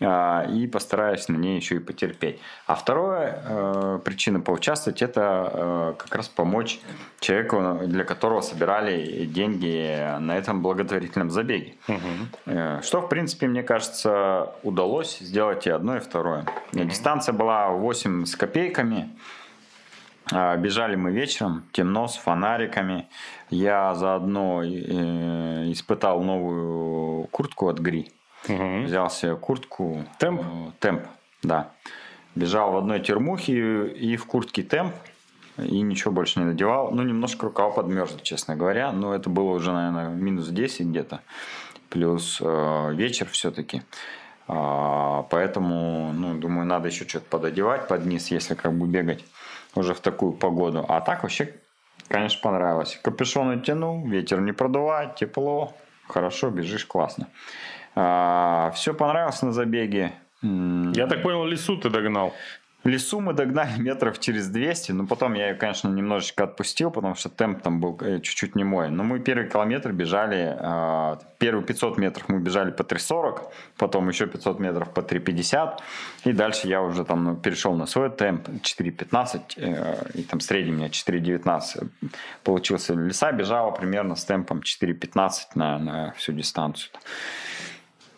[SPEAKER 1] а, и постараюсь на ней еще и потерпеть. А второе, э, причина поучаствовать, это э, как раз помочь человеку, для которого собирали деньги на этом благотворительном забеге. Угу. Что, в принципе, мне кажется, удалось сделать и одно, и второе. Угу. Дистанция была 8 с копейками. А, бежали мы вечером, темно, с фонариками. Я заодно э, испытал новую куртку от Гри. Угу. Взял себе куртку.
[SPEAKER 2] Темп?
[SPEAKER 1] Э, темп, да. Бежал в одной термухе и в куртке темп. И ничего больше не надевал. Ну, немножко рукава подмерзли, честно говоря. Но это было уже, наверное, минус 10 где-то. Плюс э, вечер все-таки. А, поэтому, ну, думаю, надо еще что-то пододевать под низ, если как бы бегать уже в такую погоду. А так вообще, конечно, понравилось. Капюшон натянул, ветер не продувает, тепло, хорошо, бежишь классно. А, все понравилось на забеге.
[SPEAKER 2] Я так понял, лесу ты догнал.
[SPEAKER 1] Лесу мы догнали (laughs) метров через 200, но потом я ее, конечно, немножечко отпустил, потому что темп там был э, чуть-чуть не мой. Но мы первый километр бежали, а, первые 500 метров мы бежали по 3.40, потом еще 500 метров по 3.50, и дальше я уже там ну, перешел на свой темп 4.15, э, и там средний у меня 4.19 получился. Леса бежала примерно с темпом 4.15 на, на всю дистанцию.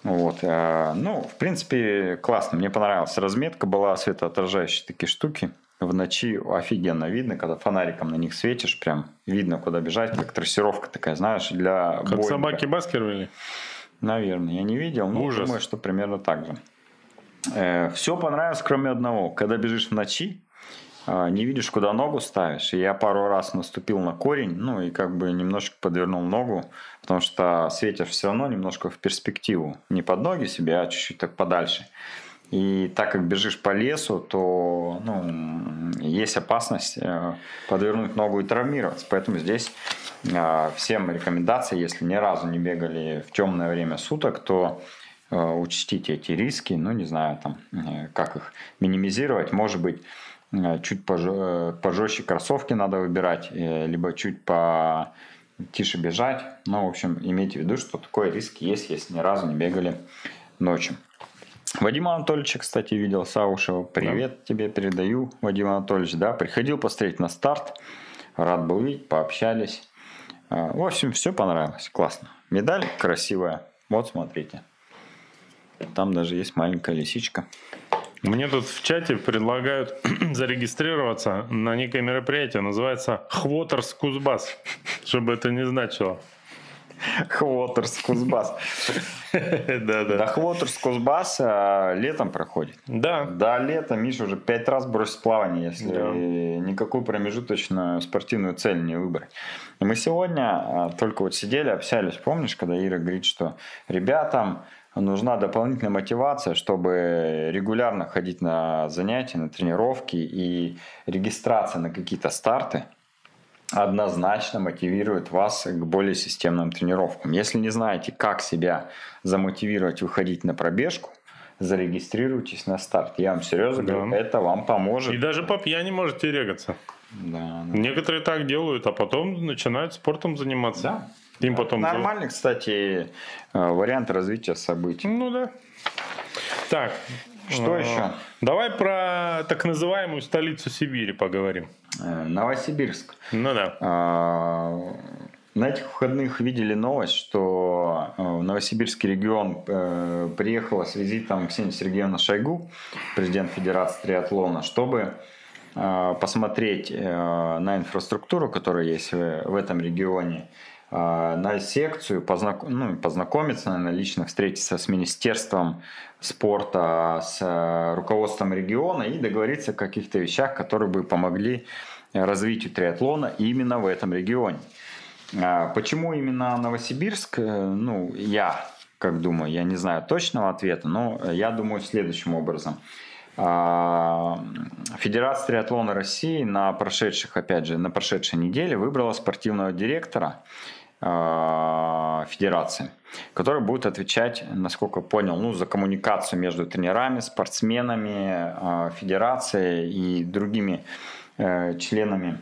[SPEAKER 1] Вот. Э, ну, в принципе, классно. Мне понравилась разметка была, светоотражающие такие штуки. В ночи офигенно видно, когда фонариком на них светишь, прям видно, куда бежать, как трассировка такая, знаешь, для
[SPEAKER 2] Как Боинга. собаки баскервили?
[SPEAKER 1] Наверное, я не видел, но Ужас. думаю, что примерно так же. Э, все понравилось, кроме одного. Когда бежишь в ночи, не видишь, куда ногу ставишь. И я пару раз наступил на корень, ну и как бы немножко подвернул ногу, потому что светишь все равно немножко в перспективу. Не под ноги себе, а чуть-чуть так подальше. И так как бежишь по лесу, то ну, есть опасность э, подвернуть ногу и травмироваться. Поэтому здесь э, всем рекомендация, если ни разу не бегали в темное время суток, то э, учтите эти риски, ну не знаю там, э, как их минимизировать, может быть, чуть пожестче, пожестче кроссовки надо выбирать, э, либо чуть по тише бежать. Ну, в общем, имейте в виду, что такой риск есть, если ни разу не бегали ночью. Вадима Анатольевича, кстати, видел Саушева. Привет да. тебе передаю, Вадим Анатольевич. Да, приходил посмотреть на старт. Рад был видеть, пообщались. В общем, все понравилось. Классно. Медаль красивая. Вот смотрите. Там даже есть маленькая лисичка.
[SPEAKER 2] Мне тут в чате предлагают (clears throat) зарегистрироваться на некое мероприятие, называется Хвотерс Кузбас, чтобы это не значило.
[SPEAKER 1] Хвотерс Кузбас. (laughs) Да, да. Да, Хвотерс Кузбас а, летом проходит.
[SPEAKER 2] Да.
[SPEAKER 1] Да, лето Миша уже пять раз бросит плавание, если никакую промежуточную спортивную цель не выбрать. Мы сегодня а, только вот сидели, общались, помнишь, когда Ира говорит, что ребятам нужна дополнительная мотивация, чтобы регулярно ходить на занятия, на тренировки и регистрация на какие-то старты однозначно мотивирует вас к более системным тренировкам. Если не знаете, как себя замотивировать выходить на пробежку, зарегистрируйтесь на старт. Я вам серьезно да. говорю, это вам поможет.
[SPEAKER 2] И даже по пьяни можете регаться.
[SPEAKER 1] Да,
[SPEAKER 2] да. Некоторые так делают, а потом начинают спортом заниматься.
[SPEAKER 1] Да.
[SPEAKER 2] Им потом
[SPEAKER 1] Нормальный, кстати, э, вариант развития событий.
[SPEAKER 2] Ну да. Так.
[SPEAKER 1] Что э, еще?
[SPEAKER 2] Давай про так называемую столицу Сибири поговорим.
[SPEAKER 1] Э, Новосибирск.
[SPEAKER 2] Ну да.
[SPEAKER 1] А, на этих выходных видели новость, что в Новосибирский регион приехала с визитом Ксения Сергеевна Шойгу, президент Федерации триатлона, чтобы посмотреть на инфраструктуру, которая есть в этом регионе, на секцию, познак... ну, познакомиться, наверное, лично встретиться с Министерством спорта, с э, руководством региона и договориться о каких-то вещах, которые бы помогли развитию триатлона именно в этом регионе. А, почему именно Новосибирск? Э, ну, я как думаю, я не знаю точного ответа, но я думаю следующим образом. А, Федерация триатлона России на прошедших, опять же, на прошедшей неделе выбрала спортивного директора федерации, который будет отвечать, насколько понял, ну, за коммуникацию между тренерами, спортсменами, э, федерацией и другими э, членами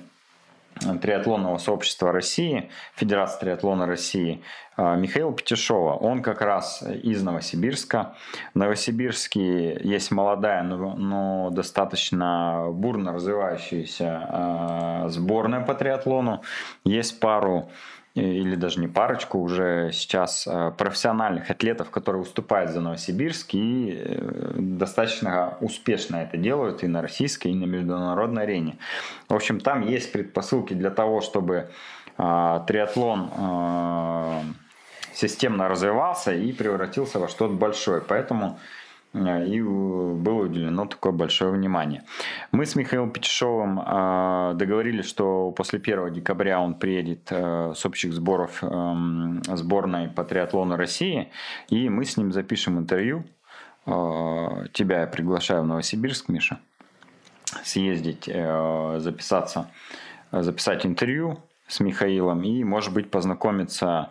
[SPEAKER 1] триатлонного сообщества России, Федерации триатлона России, Михаил Петешова. Он как раз из Новосибирска. В Новосибирске есть молодая, но, но достаточно бурно развивающаяся сборная по триатлону. Есть пару или даже не парочку, уже сейчас э, профессиональных атлетов, которые выступают за Новосибирск и э, достаточно успешно это делают и на российской, и на международной арене. В общем, там есть предпосылки для того, чтобы э, триатлон системно развивался и превратился во что-то большое. Поэтому Э, и было уделено такое большое внимание. Мы с Михаилом Петешовым э, договорились, что после 1 декабря он приедет э, с общих сборов эм, сборной по триатлону России, и мы с ним запишем интервью. Тебя я приглашаю в Новосибирск, Миша, съездить, записаться, записать интервью с Михаилом и, может быть, познакомиться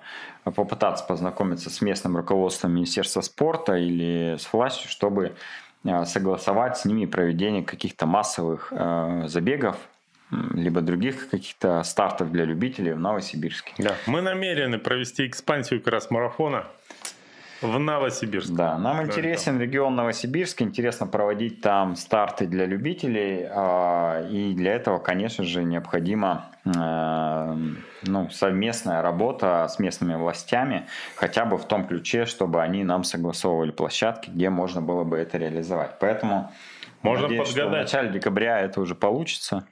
[SPEAKER 1] попытаться познакомиться с местным руководством Министерства спорта или с властью, чтобы э, согласовать с ними проведение каких-то массовых э, забегов, либо других каких-то стартов для любителей в Новосибирске.
[SPEAKER 2] Да, мы намерены провести экспансию как раз марафона в Новосибирск.
[SPEAKER 1] Да, нам интересен регион Новосибирск, интересно проводить там старты для любителей, а, и для этого, конечно же, необходима э, ну, совместная работа с местными властями, хотя бы в том ключе, чтобы они нам согласовывали площадки, где можно было бы это реализовать. Поэтому можно надеюсь, подгадать. что в начале декабря это уже получится.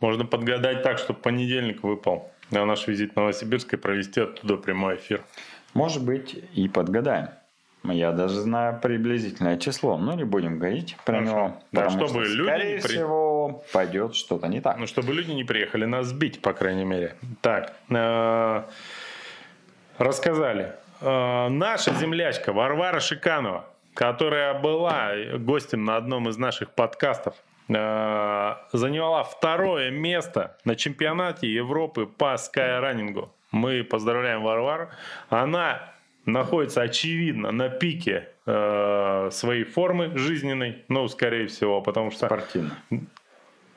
[SPEAKER 2] Можно подгадать так, чтобы понедельник выпал на наш визит в Новосибирск и провести оттуда прямой эфир.
[SPEAKER 1] Может быть, и подгадаем. Я даже знаю приблизительное число, но не будем говорить про Хорошо. него.
[SPEAKER 2] Да, чтобы что, люди
[SPEAKER 1] скорее
[SPEAKER 2] при...
[SPEAKER 1] всего, пойдет что-то не так.
[SPEAKER 2] Ну, чтобы люди не приехали нас сбить, по крайней мере. Так, э, рассказали. Э, наша землячка Варвара Шиканова, которая была гостем на одном из наших подкастов, э, заняла второе место на чемпионате Европы по скайранингу Мы поздравляем Варвару. Она находится, очевидно, на пике э, своей формы жизненной, ну, скорее всего, потому что...
[SPEAKER 1] Спортивно.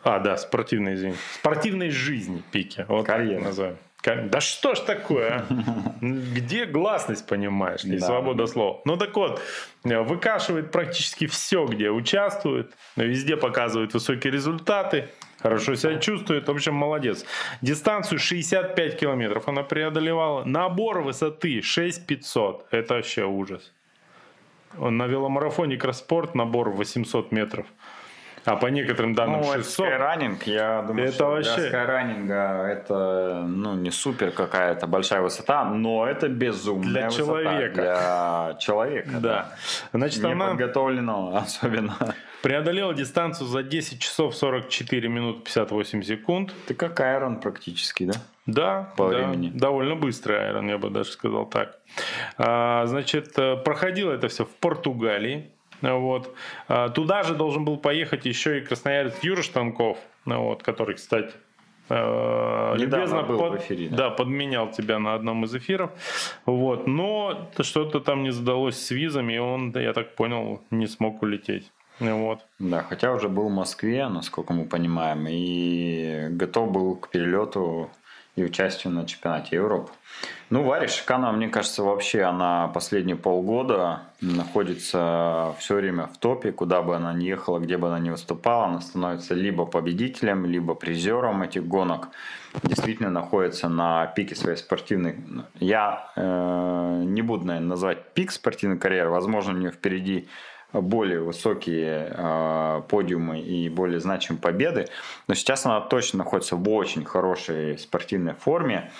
[SPEAKER 2] А, да, спортивной, извини. Спортивной жизни пике. Вот
[SPEAKER 1] Карьера.
[SPEAKER 2] назовем. Да что ж такое, а? (laughs) Где гласность, понимаешь, и
[SPEAKER 1] Да.
[SPEAKER 2] свобода слова? Ну так вот, выкашивает практически все, где участвует, везде показывает высокие результаты, хорошо себя чувствует, в общем, молодец. Дистанцию 65 километров она преодолевала, набор высоты 6500, это вообще ужас. На веломарафоне Кросспорт набор 800 метров, а по некоторым данным
[SPEAKER 1] Ну, это
[SPEAKER 2] 600.
[SPEAKER 1] скайранинг, я думаю,
[SPEAKER 2] Это
[SPEAKER 1] что
[SPEAKER 2] вообще-
[SPEAKER 1] для скайранинга это ну, не супер какая-то большая высота, но это безумная
[SPEAKER 2] Для
[SPEAKER 1] высота
[SPEAKER 2] человека.
[SPEAKER 1] для человека.
[SPEAKER 2] Да. Значит, она
[SPEAKER 1] Неподготовленного (laughs) особенно.
[SPEAKER 2] Преодолела дистанцию за 10 часов 44 минут 58 секунд.
[SPEAKER 1] Ты как Айрон практически, да?
[SPEAKER 2] Да,
[SPEAKER 1] По
[SPEAKER 2] да,
[SPEAKER 1] времени.
[SPEAKER 2] довольно быстрый Айрон, я бы даже сказал так. А, значит, э, проходило это все в Португалии. Вот. А, Туда же должен был поехать еще и красноярец Юра Штанков, вот, который, кстати, э,
[SPEAKER 1] Недавно
[SPEAKER 2] любезно
[SPEAKER 1] был
[SPEAKER 2] под-
[SPEAKER 1] в эфире, да.
[SPEAKER 2] да, подменял тебя на одном из эфиров. Вот. Но что-то там не задалось с визами, и он, я так понял, не смог улететь. Вот.
[SPEAKER 1] Да, хотя уже был в Москве, насколько мы понимаем, и готов был к перелету и участию на чемпионате Европы. Ну, Варя Шиканова, мне кажется, вообще она последние полгода находится все время в топе, куда бы она ни ехала, где бы она ни выступала, она становится либо победителем, либо призером этих гонок. Действительно находится на пике своей спортивной... Я э, не буду, наверное, называть пик спортивной карьеры. Возможно, у нее впереди более высокие э, подиумы и более значимые победы. Но сейчас она точно находится в очень хорошей спортивной форме.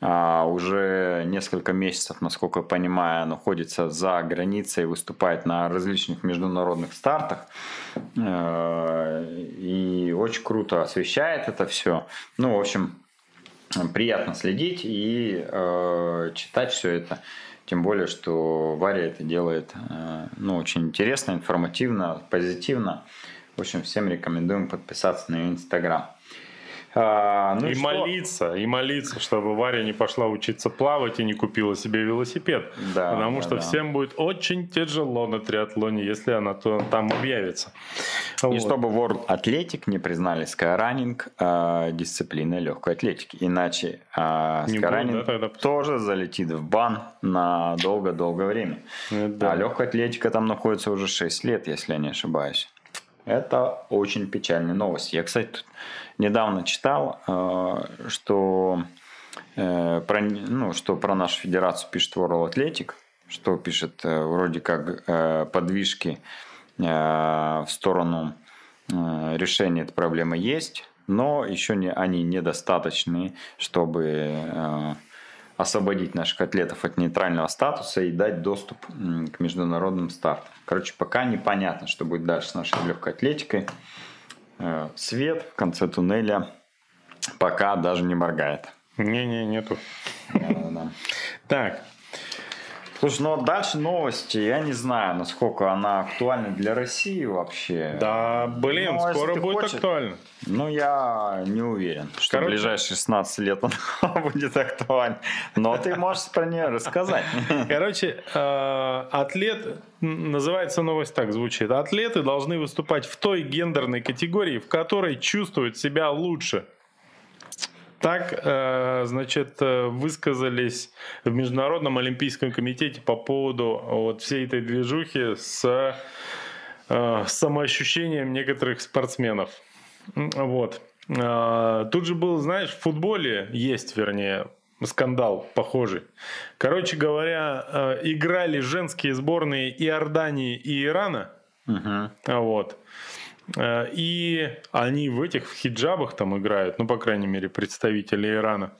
[SPEAKER 1] А, уже несколько месяцев, насколько я понимаю, находится за границей, выступает на различных международных стартах. Э, и очень круто освещает это все. Ну, в общем, приятно следить и э, читать все это. Тем более, что Варя это делает э, ну, очень интересно, информативно, позитивно. В общем, всем рекомендуем подписаться на ее инстаграм. А, ну
[SPEAKER 2] и
[SPEAKER 1] что?
[SPEAKER 2] молиться, и молиться, чтобы Варя не пошла учиться плавать и не купила себе велосипед.
[SPEAKER 1] Да,
[SPEAKER 2] потому
[SPEAKER 1] да,
[SPEAKER 2] что
[SPEAKER 1] да.
[SPEAKER 2] всем будет очень тяжело на триатлоне, если она то, там объявится.
[SPEAKER 1] И
[SPEAKER 2] Вот.
[SPEAKER 1] чтобы World Athletic не признали скайранинг э, дисциплиной легкой атлетики. Иначе э, скайранинг
[SPEAKER 2] будет, да, тогда?
[SPEAKER 1] тоже залетит в бан на долго-долго время.
[SPEAKER 2] Э, да.
[SPEAKER 1] А легкая атлетика там находится уже 6 лет, если я не ошибаюсь. Это очень печальная новость. Я, кстати, тут недавно читал, э, что, э, про, ну, что про нашу федерацию пишет World Athletic, что пишет э, вроде как подвижки в сторону решения этой проблемы есть, но еще не, они недостаточны, чтобы освободить наших атлетов от нейтрального статуса и дать доступ к международным стартам. Короче, пока непонятно, что будет дальше с нашей легкой атлетикой. Э, Свет в конце туннеля пока даже не моргает.
[SPEAKER 2] Не-не, нету.
[SPEAKER 1] Да-да-да.
[SPEAKER 2] Так,
[SPEAKER 1] Слушай, ну а дальше новости. Я не знаю, насколько она актуальна для России вообще.
[SPEAKER 2] да, блин,
[SPEAKER 1] Ну, а
[SPEAKER 2] скоро будет
[SPEAKER 1] хочешь-
[SPEAKER 2] актуально.
[SPEAKER 1] Ну, я не уверен, что
[SPEAKER 2] Короче-
[SPEAKER 1] в ближайшие 16 лет (laughs) она будет актуальна. Но ты можешь про нее рассказать. (laughs)
[SPEAKER 2] Короче, э, атлет, называется новость так, звучит. Атлеты должны выступать в той гендерной категории, в которой чувствуют себя лучше. Так, э, значит, э, высказались в Международном Олимпийском комитете по поводу вот всей этой движухи с э, самоощущением некоторых спортсменов. Вот. Тут же был, знаешь, в футболе есть, вернее, скандал похожий. Короче говоря, играли женские сборные Иордании и Ирана. А Вот. Э, И они в этих в хиджабах там играют, ну, по крайней мере, представители Ирана.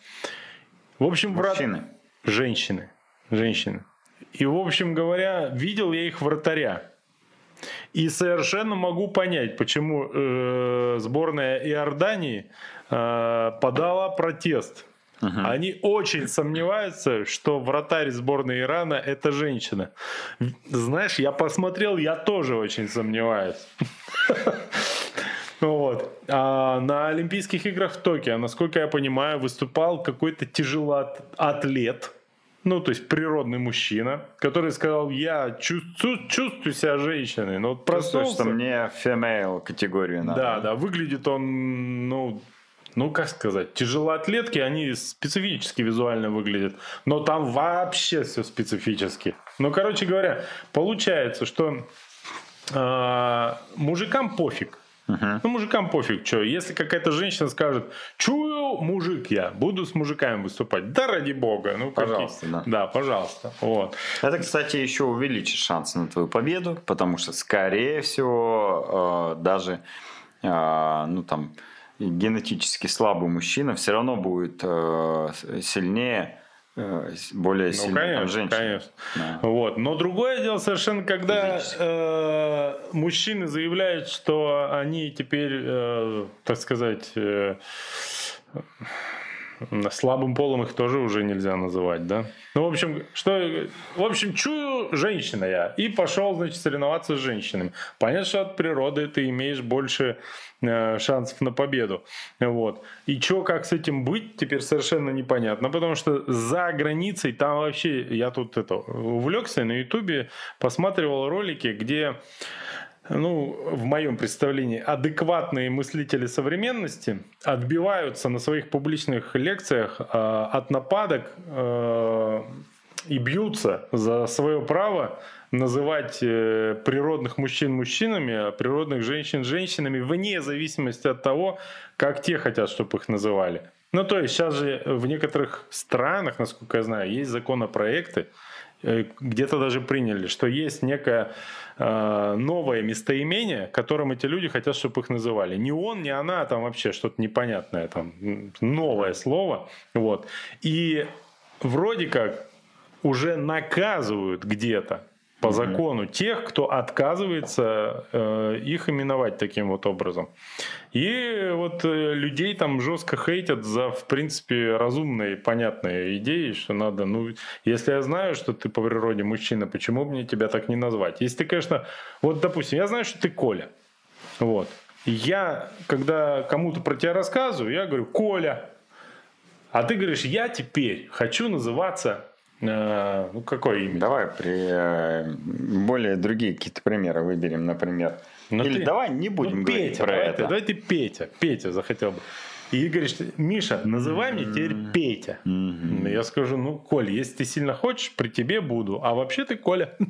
[SPEAKER 2] В общем, врат-
[SPEAKER 1] Мужчины.
[SPEAKER 2] Женщины. Женщины. И, в общем говоря, видел я их вратаря. И совершенно могу понять, почему э, сборная Иордании э, подала протест. Они очень сомневаются, что вратарь сборной Ирана это женщина. Знаешь, я посмотрел, я тоже очень сомневаюсь. (laughs) Вот. А на Олимпийских играх в Токио, насколько я понимаю, выступал какой-то тяжелоатлет, ну, то есть природный мужчина, который сказал, я чувствую, чувствую себя женщиной. Но вот
[SPEAKER 1] Чувствую,
[SPEAKER 2] проснулся.
[SPEAKER 1] что мне female категорию надо.
[SPEAKER 2] Да, да, выглядит он, ну, ну, как сказать, тяжелоатлетки, они специфически визуально выглядят, но там вообще все специфически. Ну, короче говоря, получается, что э, мужикам пофиг.
[SPEAKER 1] Мгм.
[SPEAKER 2] Ну, мужикам пофиг, что. Если какая-то женщина скажет, чую, мужик я, буду с мужиками выступать. Да ради бога. Ну, какие-
[SPEAKER 1] Пожалуйста, да.
[SPEAKER 2] Да, пожалуйста. Вот.
[SPEAKER 1] Это, кстати, еще увеличит шансы на твою победу, потому что, скорее всего, э, даже э, ну, там, генетически слабый мужчина все равно будет э, сильнее, э, более
[SPEAKER 2] Ну,
[SPEAKER 1] сильный,
[SPEAKER 2] конечно,
[SPEAKER 1] женщина.
[SPEAKER 2] конечно.
[SPEAKER 1] Да.
[SPEAKER 2] Вот. Но другое дело совершенно, когда э, мужчины заявляют, что они теперь, э, так сказать, э, слабым полом их тоже уже нельзя называть, да? Ну, в общем, что, в общем, чую женщина я и пошел, значит, соревноваться с женщинами. Понятно, что от природы ты имеешь больше э, шансов на победу, вот. И что, как с этим быть, теперь совершенно непонятно, потому что за границей там вообще, я тут это увлекся на Ютубе, посматривал ролики, где ну, в моем представлении, адекватные мыслители современности отбиваются на своих публичных лекциях э, от нападок э, и бьются за свое право называть э, природных мужчин мужчинами, а природных женщин женщинами, вне зависимости от того, как те хотят, чтобы их называли. Ну, то есть сейчас же в некоторых странах, насколько я знаю, есть законопроекты, э, где-то даже приняли, что есть некое э, новое местоимение, которым эти люди хотят, чтобы их называли. Не он, не она, а там вообще что-то непонятное, там новое слово. Вот. И вроде как уже наказывают где-то по закону тех, кто отказывается э, их именовать таким вот образом. И вот э, людей там жестко хейтят за, в принципе, разумные, понятные идеи, что надо, ну, если я знаю, что ты по природе мужчина, почему мне тебя так не назвать? Если ты, конечно, вот, допустим, я знаю, что ты Коля, вот, я, когда кому-то про тебя рассказываю, я говорю, Коля, а ты говоришь, я теперь хочу называться, ну, какое имя?
[SPEAKER 1] Давай при, э, более другие какие-то примеры выберем, например.
[SPEAKER 2] Ну,
[SPEAKER 1] Или
[SPEAKER 2] ты-
[SPEAKER 1] давай не будем
[SPEAKER 2] Ну,
[SPEAKER 1] говорить
[SPEAKER 2] Петя,
[SPEAKER 1] про
[SPEAKER 2] давай
[SPEAKER 1] это.
[SPEAKER 2] Ты, давай ты Петя. Петя захотел бы. И говоришь, Миша, называй меня теперь Петя. Я скажу, ну, Коль, если ты сильно хочешь, при тебе буду. А вообще ты Коля. (laughs)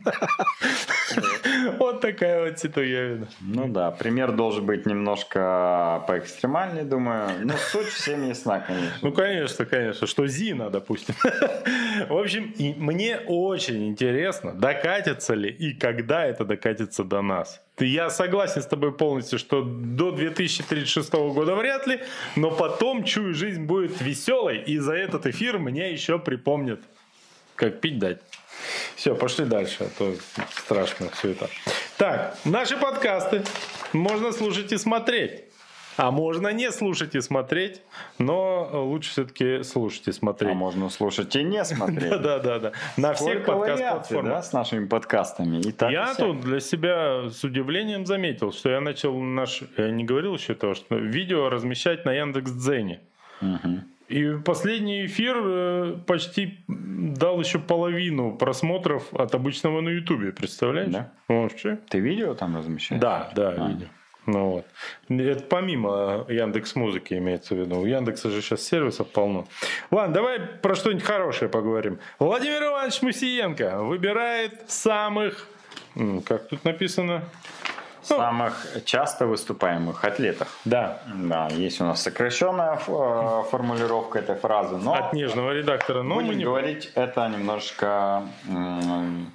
[SPEAKER 2] Вот такая вот ситуация.
[SPEAKER 1] Ну да, пример должен быть немножко поэкстремальней, думаю. Но суть всем ясна, конечно.
[SPEAKER 2] Ну, конечно, конечно, что Зина, допустим. (laughs) В общем, мне очень интересно, докатится ли и когда это докатится до нас. Я согласен с тобой полностью, что до 2036 года вряд ли, но потом, чую, жизнь будет веселой, и за этот эфир мне еще припомнят, как пить дать. Все, пошли дальше, а то страшно все это. Так, наши подкасты можно слушать и смотреть. А можно не слушать и смотреть, но лучше все-таки слушать и
[SPEAKER 1] А
[SPEAKER 2] смотреть.
[SPEAKER 1] можно слушать и не смотреть.
[SPEAKER 2] Да, да, да. На всех подкаст-платформах.
[SPEAKER 1] с нашими подкастами.
[SPEAKER 2] Я тут для себя с удивлением заметил, что я начал наш, я не говорил еще того, что видео размещать на Яндекс Дзене.
[SPEAKER 1] Мгм.
[SPEAKER 2] И последний эфир э, почти дал еще половину просмотров от обычного на Ютубе, представляешь?
[SPEAKER 1] Да.
[SPEAKER 2] Вообще?
[SPEAKER 1] Ты видео там размещаешь?
[SPEAKER 2] Да, да,
[SPEAKER 1] А.
[SPEAKER 2] видео. Ну вот. Это помимо Яндекс Музыки имеется в виду. У Яндекса же сейчас сервисов полно. Ладно, давай про что-нибудь хорошее поговорим. Владимир Иванович Мусиенко выбирает самых, как тут написано?
[SPEAKER 1] Самых часто выступаемых атлетах.
[SPEAKER 2] Да,
[SPEAKER 1] Да, есть у нас сокращенная э, формулировка этой фразы, но
[SPEAKER 2] от нежного редактора. Но мы
[SPEAKER 1] будем
[SPEAKER 2] не
[SPEAKER 1] говорить это немножко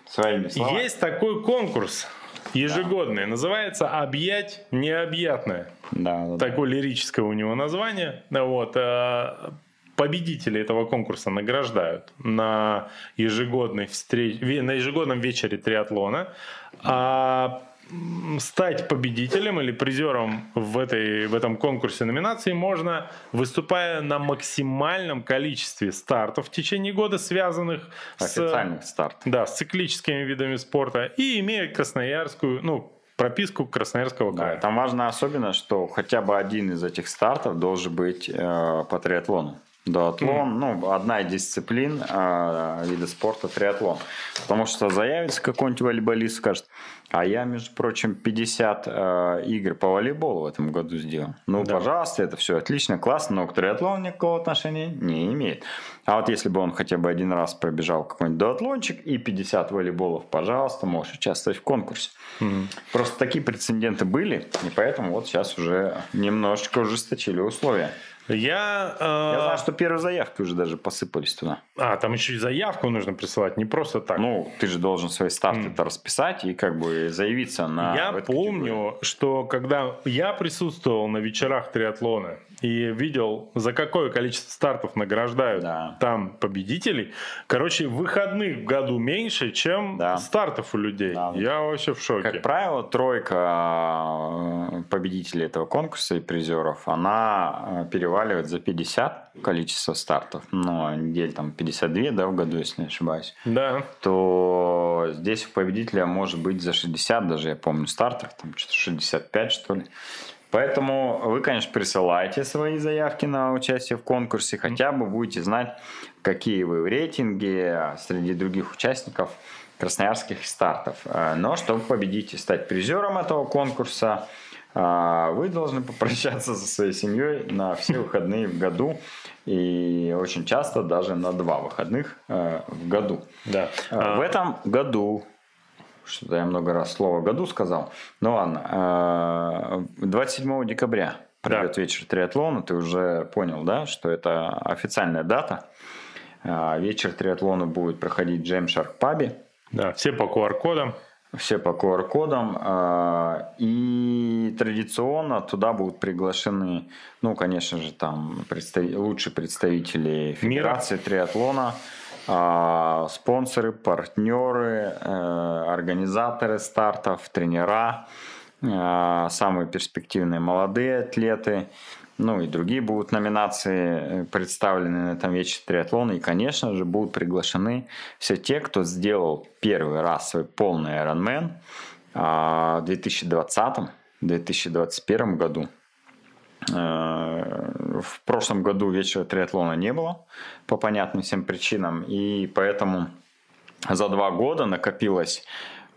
[SPEAKER 1] своими словами.
[SPEAKER 2] Есть такой конкурс (laughs) ежегодный, называется «Объять необъятное».
[SPEAKER 1] Да, да, да.
[SPEAKER 2] Такое лирическое у него название. Вот. э, Победители этого конкурса награждают на, ежегодной встреч... на ежегодном вечере триатлона. А стать победителем или призером в, этой, в этом конкурсе номинации можно, выступая на максимальном количестве стартов в течение года, связанных с,
[SPEAKER 1] Официальный старт.
[SPEAKER 2] да, с циклическими видами спорта и имея красноярскую, ну, прописку Красноярского
[SPEAKER 1] Да,
[SPEAKER 2] края.
[SPEAKER 1] там важно особенно, что хотя бы один из этих стартов должен быть э, по триатлону. Дуатлон, ну, одна из дисциплин э, вида спорта триатлон. Потому что заявится какой-нибудь волейболист, скажет, а я, между прочим, 50 э, игр по волейболу в этом году сделал. Ну,
[SPEAKER 2] Да.
[SPEAKER 1] пожалуйста, это все отлично, классно, но к триатлону никакого отношения не имеет. А вот если бы он хотя бы один раз пробежал какой-нибудь дуатлончик и 50 волейболов, пожалуйста, можешь участвовать в конкурсе.
[SPEAKER 2] Мгм.
[SPEAKER 1] Просто такие прецеденты были, и поэтому вот сейчас уже немножечко ужесточили условия.
[SPEAKER 2] Я, э,
[SPEAKER 1] Я знаю, что первые заявки уже даже посыпались туда.
[SPEAKER 2] А, там еще и заявку нужно присылать, не просто так.
[SPEAKER 1] Ну, ты же должен свои старты-то расписать и как бы заявиться на...
[SPEAKER 2] Я помню, что когда я присутствовал на вечерах триатлона и видел, за какое количество стартов награждают
[SPEAKER 1] Да.
[SPEAKER 2] там победителей, короче, выходных в году меньше, чем
[SPEAKER 1] Да.
[SPEAKER 2] стартов у людей.
[SPEAKER 1] Да.
[SPEAKER 2] Я вообще в шоке.
[SPEAKER 1] Как правило, тройка э, победителей этого конкурса и призеров, она э, переваливает за 50 количество стартов. Ну, недель там 52, да, в году, если не ошибаюсь.
[SPEAKER 2] Да.
[SPEAKER 1] то здесь у победителя может быть за 60, даже я помню, стартов, там что-то 65, что ли. Поэтому вы, конечно, присылайте свои заявки на участие в конкурсе, хотя бы будете знать, какие вы в рейтинге среди других участников красноярских стартов. Э, Но чтобы победить и стать призером этого конкурса, э, вы должны попрощаться со своей семьей на все выходные в году и очень часто даже на два выходных в году.
[SPEAKER 2] Да.
[SPEAKER 1] А, В этом году, что-то я много раз слово году сказал, ну ладно, а, 27 декабря пройдет вечер триатлона, ты уже понял, да, что это официальная дата. А, Вечер триатлона будет проходить в Джеймшарк пабе.
[SPEAKER 2] Да, все по QR-кодам.
[SPEAKER 1] Все по QR-кодам. а, И традиционно туда будут приглашены, ну, конечно же, там представи- лучшие представители Федерации триатлона, а, спонсоры, партнеры, э, организаторы стартов, тренера, а, самые перспективные молодые атлеты. Ну и другие будут номинации э, представлены на этом вечере триатлона. И, конечно же, будут приглашены все те, кто сделал первый раз свой полный Ironman а, в 2020-2021 году. Э, В прошлом году вечера триатлона не было по понятным всем причинам. И поэтому за два года накопилось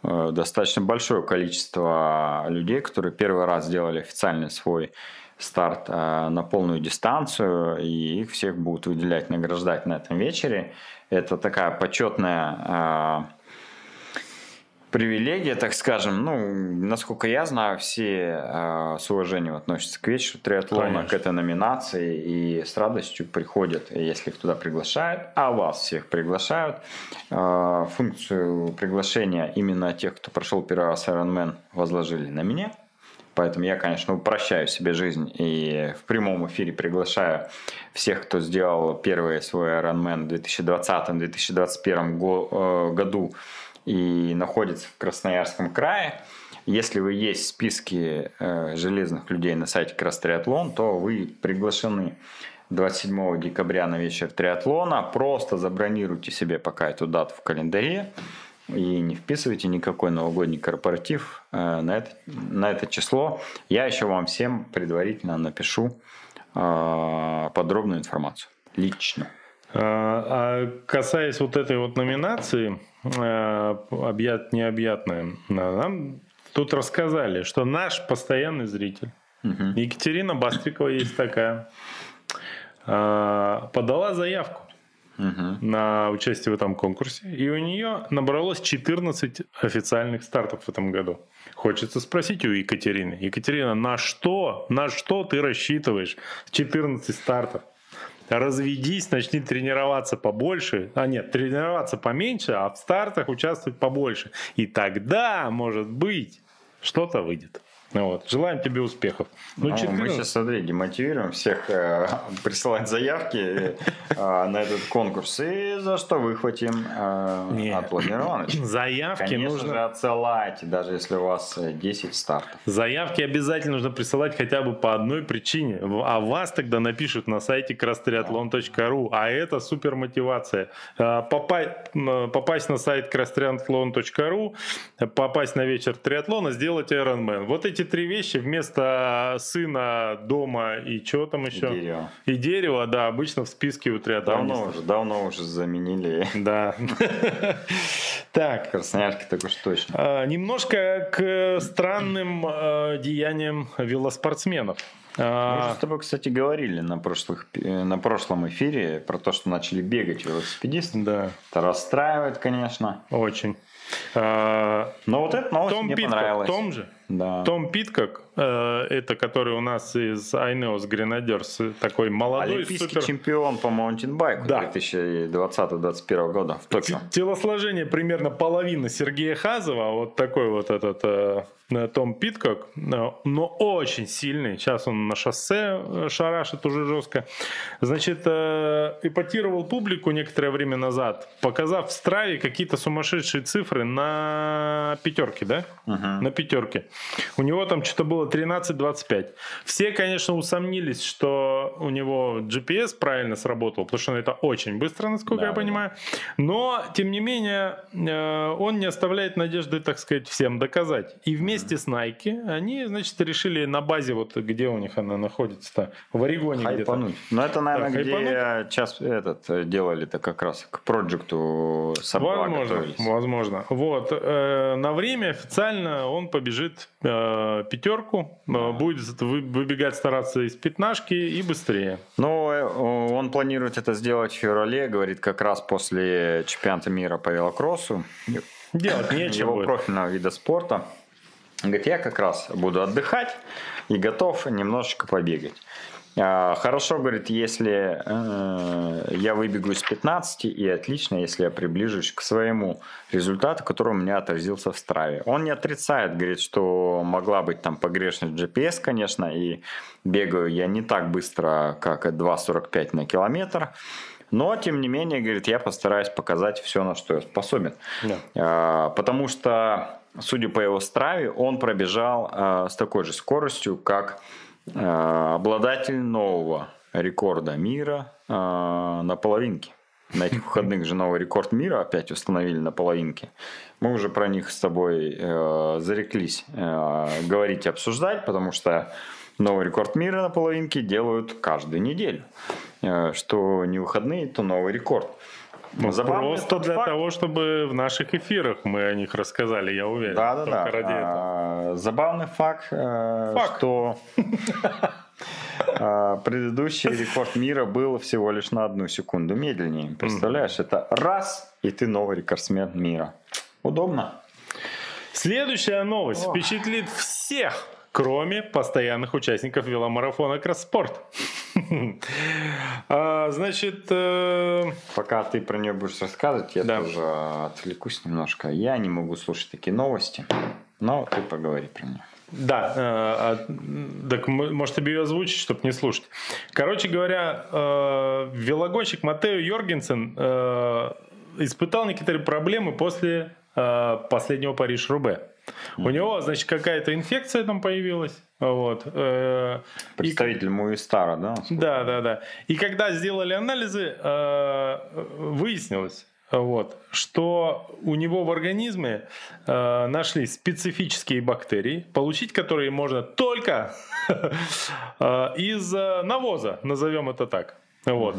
[SPEAKER 1] э, достаточно большое количество людей, которые первый раз сделали официальный свой старт э, на полную дистанцию, и их всех будут выделять, награждать на этом вечере. Это такая почетная привилегия, так скажем. Ну, насколько я знаю, все э, с уважением относятся к вечеру триатлона,
[SPEAKER 2] Конечно.
[SPEAKER 1] к этой номинации и с радостью приходят, если их туда приглашают, а вас всех приглашают. Э, функцию приглашения именно тех, кто прошел первый раз Ironman, возложили на меня. Поэтому я, конечно, упрощаю себе жизнь и в прямом эфире приглашаю всех, кто сделал первый свой Ironman в 2020-2021 го- э, году и находится в Красноярском крае. Если вы есть в списке э, железных людей на сайте Крастриатлон, то вы приглашены 27 декабря на вечер триатлона. Просто забронируйте себе пока эту дату в календаре и не вписывайте никакой новогодний корпоратив э, на, это, на это число. Я еще вам всем предварительно напишу э, подробную информацию. Лично.
[SPEAKER 2] А а касаясь вот этой вот номинации, э, объят необъятная, нам тут рассказали, что наш постоянный зритель. Екатерина Бастрикова есть такая, а, подала заявку на участие в этом конкурсе, и у нее набралось 14 официальных стартов в этом году. Хочется спросить у Екатерины. Екатерина, на что, на что ты рассчитываешь 14 стартов? Разведись, начни тренироваться побольше. А нет, тренироваться поменьше, а в стартах участвовать побольше. И тогда, может быть, что-то выйдет. Вот. Желаем тебе успехов.
[SPEAKER 1] Ну, ну 14... Мы сейчас, смотри, демотивируем всех э, (laughs) присылать заявки э, на этот конкурс. И за что выхватим э, от Владимира (clears throat)
[SPEAKER 2] Заявки
[SPEAKER 1] Конечно
[SPEAKER 2] нужно...
[SPEAKER 1] же, отсылайте, даже если у вас 10 стартов.
[SPEAKER 2] Заявки обязательно нужно присылать хотя бы по одной причине. А вас тогда напишут на сайте crosstriathlon.ru. А это супер мотивация. Э, попасть, попасть на сайт crosstriathlon.ru, попасть на вечер триатлона, сделать Ironman. Вот эти три вещи вместо сына, дома и чего там еще?
[SPEAKER 1] И дерева.
[SPEAKER 2] И дерево, да, обычно в списке у триатлонистов.
[SPEAKER 1] Давно уже, давно уже заменили. (laughs)
[SPEAKER 2] Да. Так.
[SPEAKER 1] Красноярске так уж точно.
[SPEAKER 2] А, немножко к странным а, деяниям велоспортсменов.
[SPEAKER 1] А, Мы же с тобой, кстати, говорили на, прошлых, э, на прошлом эфире про то, что начали бегать велосипедисты.
[SPEAKER 2] Да.
[SPEAKER 1] Это расстраивает, конечно.
[SPEAKER 2] Очень.
[SPEAKER 1] Но вот эта новость
[SPEAKER 2] Том
[SPEAKER 1] мне
[SPEAKER 2] Питкок,
[SPEAKER 1] понравилась.
[SPEAKER 2] Том же?
[SPEAKER 1] Да.
[SPEAKER 2] Том Питкок, это который у нас из Айнеос Гренадерс, такой молодой
[SPEAKER 1] Олимпийский
[SPEAKER 2] супер...
[SPEAKER 1] чемпион по маунтинбайку
[SPEAKER 2] Да.
[SPEAKER 1] 2020-2021 года в Токио.
[SPEAKER 2] Телосложение примерно половина Сергея Хазова, вот такой вот этот э, Том Питкок, э, но очень сильный. Сейчас он на шоссе э, шарашит уже жестко. Значит, э, эпатировал публику некоторое время назад, показав в страве какие-то сумасшедшие цифры на пятерке, да?
[SPEAKER 1] Угу.
[SPEAKER 2] На пятерке. У него там что-то было 13-25. Все, конечно, усомнились, что у него GPS правильно сработал, потому что это очень быстро, насколько
[SPEAKER 1] Да,
[SPEAKER 2] я понимаю. Но, тем не менее, э, он не оставляет надежды, так сказать, всем доказать. И вместе с Nike они, значит, решили на базе, вот где у них она находится-то, в Орегоне где-то.
[SPEAKER 1] Но это, наверное,
[SPEAKER 2] Да,
[SPEAKER 1] где
[SPEAKER 2] хайпануть.
[SPEAKER 1] час этот э, делали-то как раз к проекту Сабла
[SPEAKER 2] Возможно,
[SPEAKER 1] готовились.
[SPEAKER 2] возможно. Вот э, на время официально он побежит э, пятерку, э, будет вы- выбегать стараться из пятнашки и быстрее.
[SPEAKER 1] Ну, э, он планирует это сделать в феврале, говорит, как раз после чемпионата мира по велокроссу,
[SPEAKER 2] Делать нечего.
[SPEAKER 1] его
[SPEAKER 2] будет.
[SPEAKER 1] профильного вида спорта. Говорит, я как раз буду отдыхать и готов немножечко побегать. А, Хорошо, говорит, если э, я выбегу из 15, и отлично, если я приближусь к своему результату, который у меня отразился в страве. Он не отрицает, говорит, что могла быть там погрешность GPS, конечно, и бегаю я не так быстро, как 2.45 на километр. Но, тем не менее, говорит, я постараюсь показать все, на что я способен.
[SPEAKER 2] Да.
[SPEAKER 1] А, Потому что, судя по его страве, он пробежал а, с такой же скоростью, как обладатель нового рекорда мира а, на половинке. На этих выходных же новый рекорд мира опять установили на половинке. Мы уже про них с тобой э, зареклись э, говорить и обсуждать, потому что новый рекорд мира на половинке делают каждую неделю. Э, что не выходные, то новый рекорд.
[SPEAKER 2] Ну,
[SPEAKER 1] Забавный
[SPEAKER 2] Просто для
[SPEAKER 1] факт-
[SPEAKER 2] того, чтобы в наших эфирах мы о них рассказали, я уверен.
[SPEAKER 1] Да, да, да.
[SPEAKER 2] Ради этого.
[SPEAKER 1] А, Забавный факт, э,
[SPEAKER 2] Факт.
[SPEAKER 1] что а, предыдущий рекорд мира был всего лишь на одну секунду медленнее. Представляешь, это раз, и ты новый рекордсмен мира. Удобно.
[SPEAKER 2] Следующая новость впечатлит всех, кроме постоянных участников веломарафона Кросспорт. А, Значит, э,
[SPEAKER 1] Пока ты про нее будешь рассказывать, я тоже отвлекусь немножко. Я не могу слушать такие новости, но ты поговори про нее.
[SPEAKER 2] Да, э, а, так может тебе ее озвучить, чтобы не слушать. Короче говоря, э, велогонщик Матео Йоргенсен э, испытал некоторые проблемы после э, последнего Париж-Рубе. У него, значит, какая-то инфекция там появилась. Вот. э, и-
[SPEAKER 1] Представитель Муистара, да?
[SPEAKER 2] да, да, да. И когда сделали анализы, э, выяснилось, вот, что у него в организме э, нашли специфические бактерии, получить которые можно только (laughs) из навоза, назовем это так. Вот.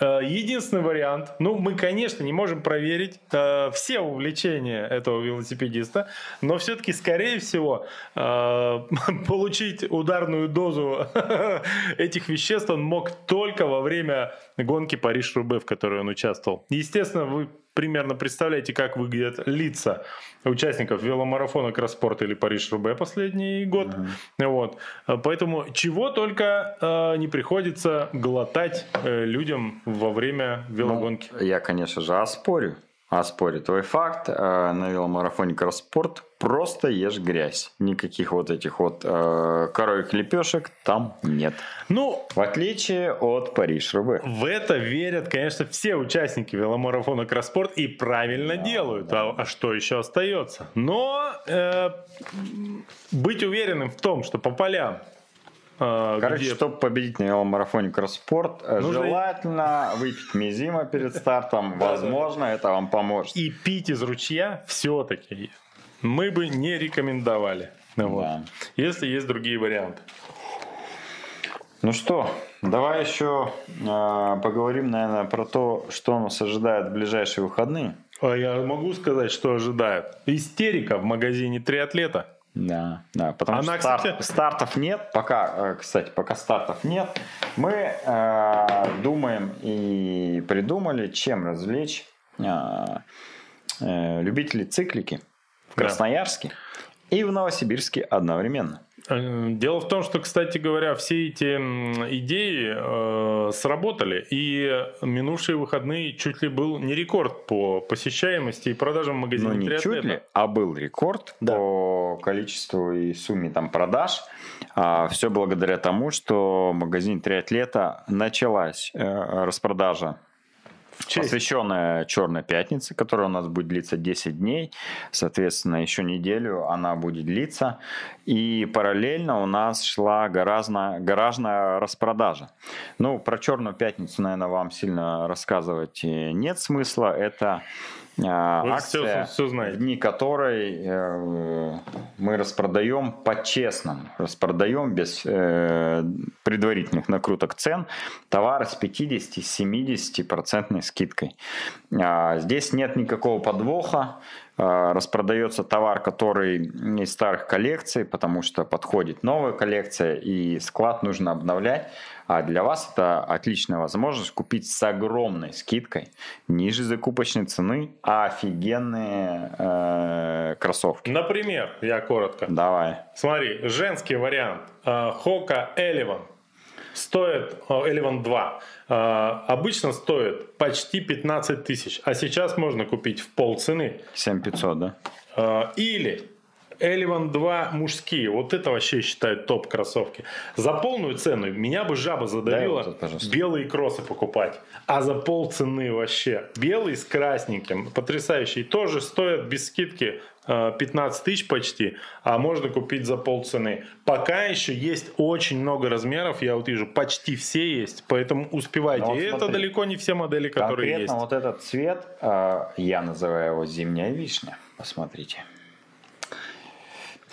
[SPEAKER 2] Э, Единственный вариант, ну, мы, конечно, не можем проверить э, все увлечения этого велосипедиста, но все-таки, скорее всего, э, (laughs) получить ударную дозу (laughs) этих веществ он мог только во время гонки Париж-Рубе, в которой он участвовал. Естественно, вы примерно представляете, как выглядят лица участников веломарафона Кросспорт или Париж-Рубе последний год. Вот. Э, Поэтому чего только э, не приходится глотать э, людям во время велогонки.
[SPEAKER 1] Ну, я, конечно же, оспорю оспорить твой факт. Э, на веломарафоне Кросспорт просто ешь грязь. Никаких вот этих вот э, коровьих лепешек там нет.
[SPEAKER 2] Ну,
[SPEAKER 1] в отличие от Париж-Рубы.
[SPEAKER 2] В это верят, конечно, все участники веломарафона Кросспорт и правильно да, делают. Да. А, а что еще остается? Но э, быть уверенным в том, что по полям
[SPEAKER 1] Короче, где... чтобы победить на веломарафоне Кросспорт, э, Нужно... желательно выпить мизима перед стартом. Возможно, это вам поможет.
[SPEAKER 2] И пить из ручья все-таки мы бы не рекомендовали. Вот. Да. Если есть другие варианты.
[SPEAKER 1] Ну что, давай еще э, поговорим, наверное, про то, что нас ожидает в ближайшие выходные.
[SPEAKER 2] А я могу сказать, что ожидает. Истерика в магазине «Триатлета».
[SPEAKER 1] Да, да, потому Она, что кстати... стартов нет, пока, э, кстати, пока стартов нет, мы э, думаем и придумали, чем развлечь э, э, любителей циклики в Красноярске да. и в Новосибирске одновременно.
[SPEAKER 2] Э, дело в том, что, кстати говоря, все эти идеи э, сработали, и минувшие выходные чуть ли был не рекорд по посещаемости и продажам магазинов. Ну,
[SPEAKER 1] не
[SPEAKER 2] триатлета.
[SPEAKER 1] чуть ли, а был рекорд да. по количеству и сумме там продаж. А, все благодаря тому, что магазин триатлета началась э, распродажа Честь. посвященная Черной пятнице, которая у нас будет длиться 10 дней. Соответственно, еще неделю она будет длиться. И параллельно у нас шла гаражная, гаражная распродажа. Ну, про Черную пятницу, наверное, вам сильно рассказывать нет смысла. Это Вы акция, все, все в дни которой э, мы распродаем по-честному, распродаем без э, предварительных накруток цен товары с 50-70% скидкой. А, здесь нет никакого подвоха, распродается товар, который из старых коллекций, потому что подходит новая коллекция и склад нужно обновлять. А для вас это отличная возможность купить с огромной скидкой, ниже закупочной цены, офигенные э, кроссовки.
[SPEAKER 2] Например, я коротко.
[SPEAKER 1] Давай.
[SPEAKER 2] Смотри, женский вариант. Хока Элеван стоит, Элеван 2, обычно стоит почти 15 тысяч, а сейчас можно купить в полцены.
[SPEAKER 1] 7500, да?
[SPEAKER 2] А, или Элеван 2 мужские. Вот это вообще считают топ кроссовки. За полную цену меня бы жаба задавила вот белые кроссы покупать. А за пол цены вообще. Белый с красненьким. Потрясающий. Тоже стоят без скидки 15 э, тысяч почти, а можно купить за полцены. Пока еще есть очень много размеров, я вот вижу, почти все есть, поэтому успевайте. Вот И это далеко не все модели, которые есть.
[SPEAKER 1] вот этот цвет, э, я называю его зимняя вишня. Посмотрите.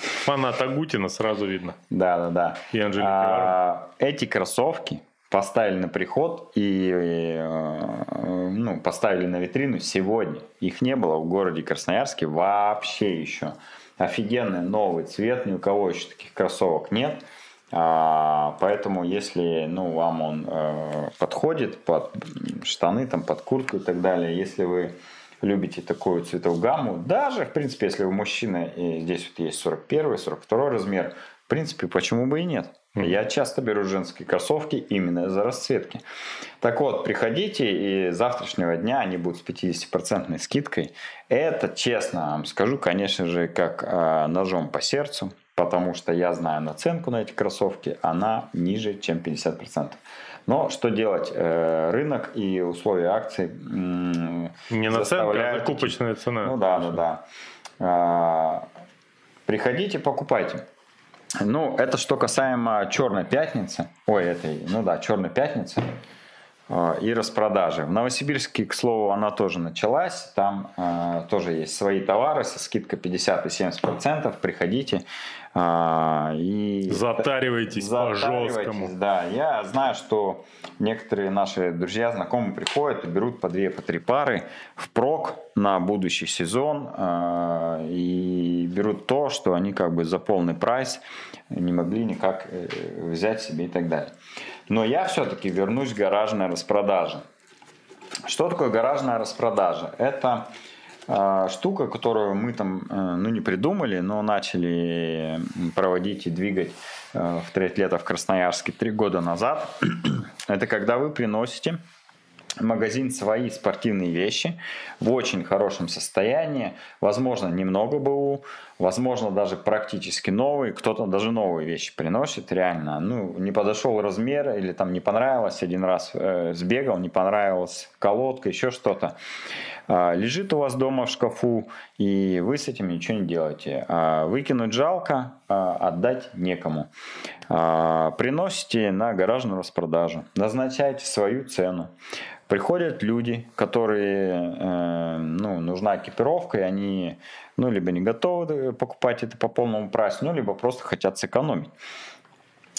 [SPEAKER 2] Фанат Агутина сразу видно.
[SPEAKER 1] Да, да, да.
[SPEAKER 2] И Анжелики а,
[SPEAKER 1] Эти кроссовки поставили на приход и э, ну, поставили на витрину сегодня. Их не было в городе Красноярске вообще еще. Офигенный новый цвет, ни у кого еще таких кроссовок нет. А, поэтому, если ну, вам он э, подходит под штаны, там, под куртку и так далее, если вы любите такую цветовую гамму, даже, в принципе, если вы мужчина, и здесь вот есть 41 42 размер, в принципе, почему бы и нет? Я часто беру женские кроссовки именно за расцветки. Так вот, приходите, и завтрашнего дня они будут с 50% скидкой. Это, честно вам скажу, конечно же, как э, ножом по сердцу, потому что я знаю наценку на эти кроссовки, она ниже, чем 50%. Но что делать? Э, рынок и условия акций
[SPEAKER 2] Не наценка, а закупочная цена.
[SPEAKER 1] Ну да, да, да. А, приходите, покупайте. Ну, это что касаемо Черной пятницы. Ой, этой, ну да, Черной пятницы а, и распродажи. В Новосибирске, к слову, она тоже началась. Там э, тоже есть свои товары со скидкой 50 и 70 процентов. Приходите.
[SPEAKER 2] А, и затаривайтесь, затаривайтесь по-жесткому.
[SPEAKER 1] Да, я знаю, что некоторые наши друзья, знакомые приходят и берут по две, по три пары в прок на будущий сезон а, и берут то, что они как бы за полный прайс не могли никак э, взять себе и так далее. Но я все-таки вернусь к гаражной распродаже. Что такое гаражная распродажа? Это штука, которую мы там, э, ну, не придумали, но начали проводить и двигать э, в триатлета в Красноярске три года назад. (clears throat) Это когда вы приносите магазин свои спортивные вещи в очень хорошем состоянии, возможно, немного БУ, возможно, даже практически новые, кто-то даже новые вещи приносит, реально, ну, не подошел размер или там не понравилось, один раз э, сбегал, не понравилась колодка, еще что-то, лежит у вас дома в шкафу, и вы с этим ничего не делаете. Э, выкинуть жалко, э, отдать некому. Приносите на гаражную распродажу, назначайте свою цену. Приходят люди, которые, э, ну, нужна экипировка, и они, ну, либо не готовы покупать это по полному прайсу, ну, либо просто хотят сэкономить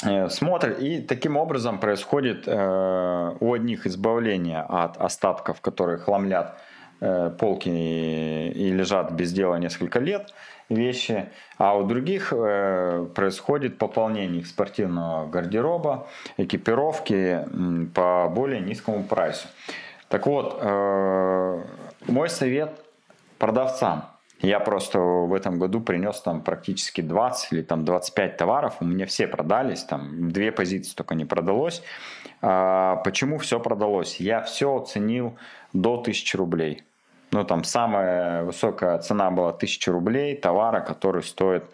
[SPEAKER 1] э, смотрят, и таким образом происходит э, у одних избавление от остатков, которые хламлят полки и, и лежат без дела несколько лет, вещи, а у других э, происходит пополнение их спортивного гардероба, экипировки по более низкому прайсу. Так вот, э, мой совет продавцам. Я просто в этом году принес там практически 20 или там 25 товаров, у меня все продались, там две позиции только не продалось. А, почему все продалось? Я все оценил до 1000 рублей. Ну, там самая высокая цена была 1000 рублей товара, который стоит,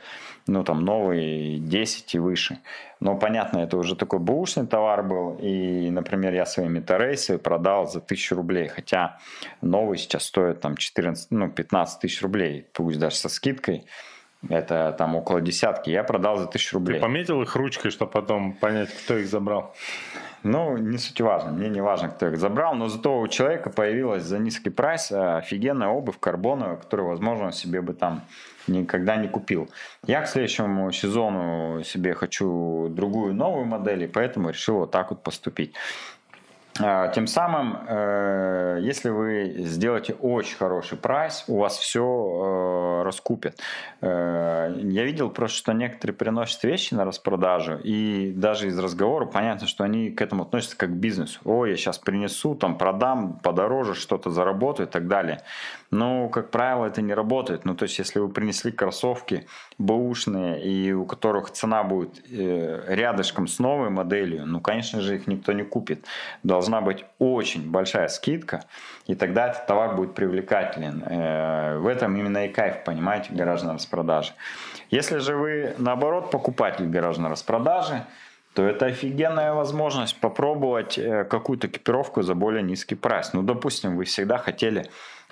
[SPEAKER 1] ну, там, новый 10 и выше. Но, понятно, это уже такой бэушный товар был. И, например, я свои метарейсы продал за 1000 рублей. Хотя новый сейчас стоит там 14, ну, 15 тысяч рублей. Пусть даже со скидкой. Это там около десятки. Я продал за тысячу рублей.
[SPEAKER 2] Ты пометил их ручкой, чтобы потом понять, кто их забрал?
[SPEAKER 1] Ну, не суть важно. Мне не важно, кто их забрал, но зато у человека появилась за низкий прайс э, офигенная обувь карбоновая, которую, возможно, он себе бы там никогда не купил. Я к следующему сезону себе хочу другую новую модель, и поэтому решил вот так вот поступить. А, тем самым, э, если вы сделаете очень хороший прайс, у вас все э, раскупят. Э, я видел просто, что некоторые приносят вещи на распродажу, и даже из разговора понятно, что они к этому относятся как к бизнесу. О, я сейчас принесу, там продам подороже, что-то заработаю и так далее. Но, как правило, это не работает. Ну, то есть, если вы принесли кроссовки бэушные, и у которых цена будет рядышком с новой моделью, ну, конечно же, их никто не купит. Должна должна быть очень большая скидка, и тогда этот товар будет привлекателен. Э, в этом именно и кайф, понимаете, гаражной распродажи. Если же вы, наоборот, покупатель гаражной распродажи, то это офигенная возможность попробовать э, какую-то экипировку за более низкий прайс. Ну, допустим, вы всегда хотели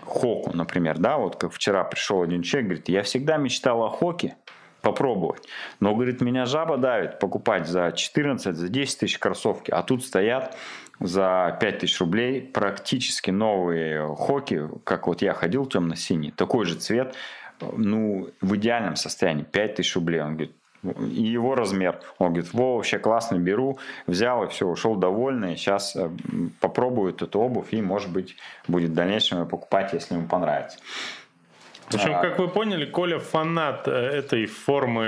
[SPEAKER 1] хоку, например, да, вот как вчера пришел один человек, говорит, я всегда мечтал о хоке, попробовать. Но, говорит, меня жаба давит покупать за 14, за 10 тысяч кроссовки, а тут стоят за 5000 рублей практически новые хоки, как вот я ходил темно-синий, такой же цвет, ну, в идеальном состоянии, 5000 рублей. Он говорит, и его размер. Он говорит, во, вообще классно, беру, взял и все, ушел довольный. Сейчас э, попробую эту обувь и, может быть, будет в дальнейшем покупать, если ему понравится.
[SPEAKER 2] В общем, как вы поняли, Коля фанат э, этой формы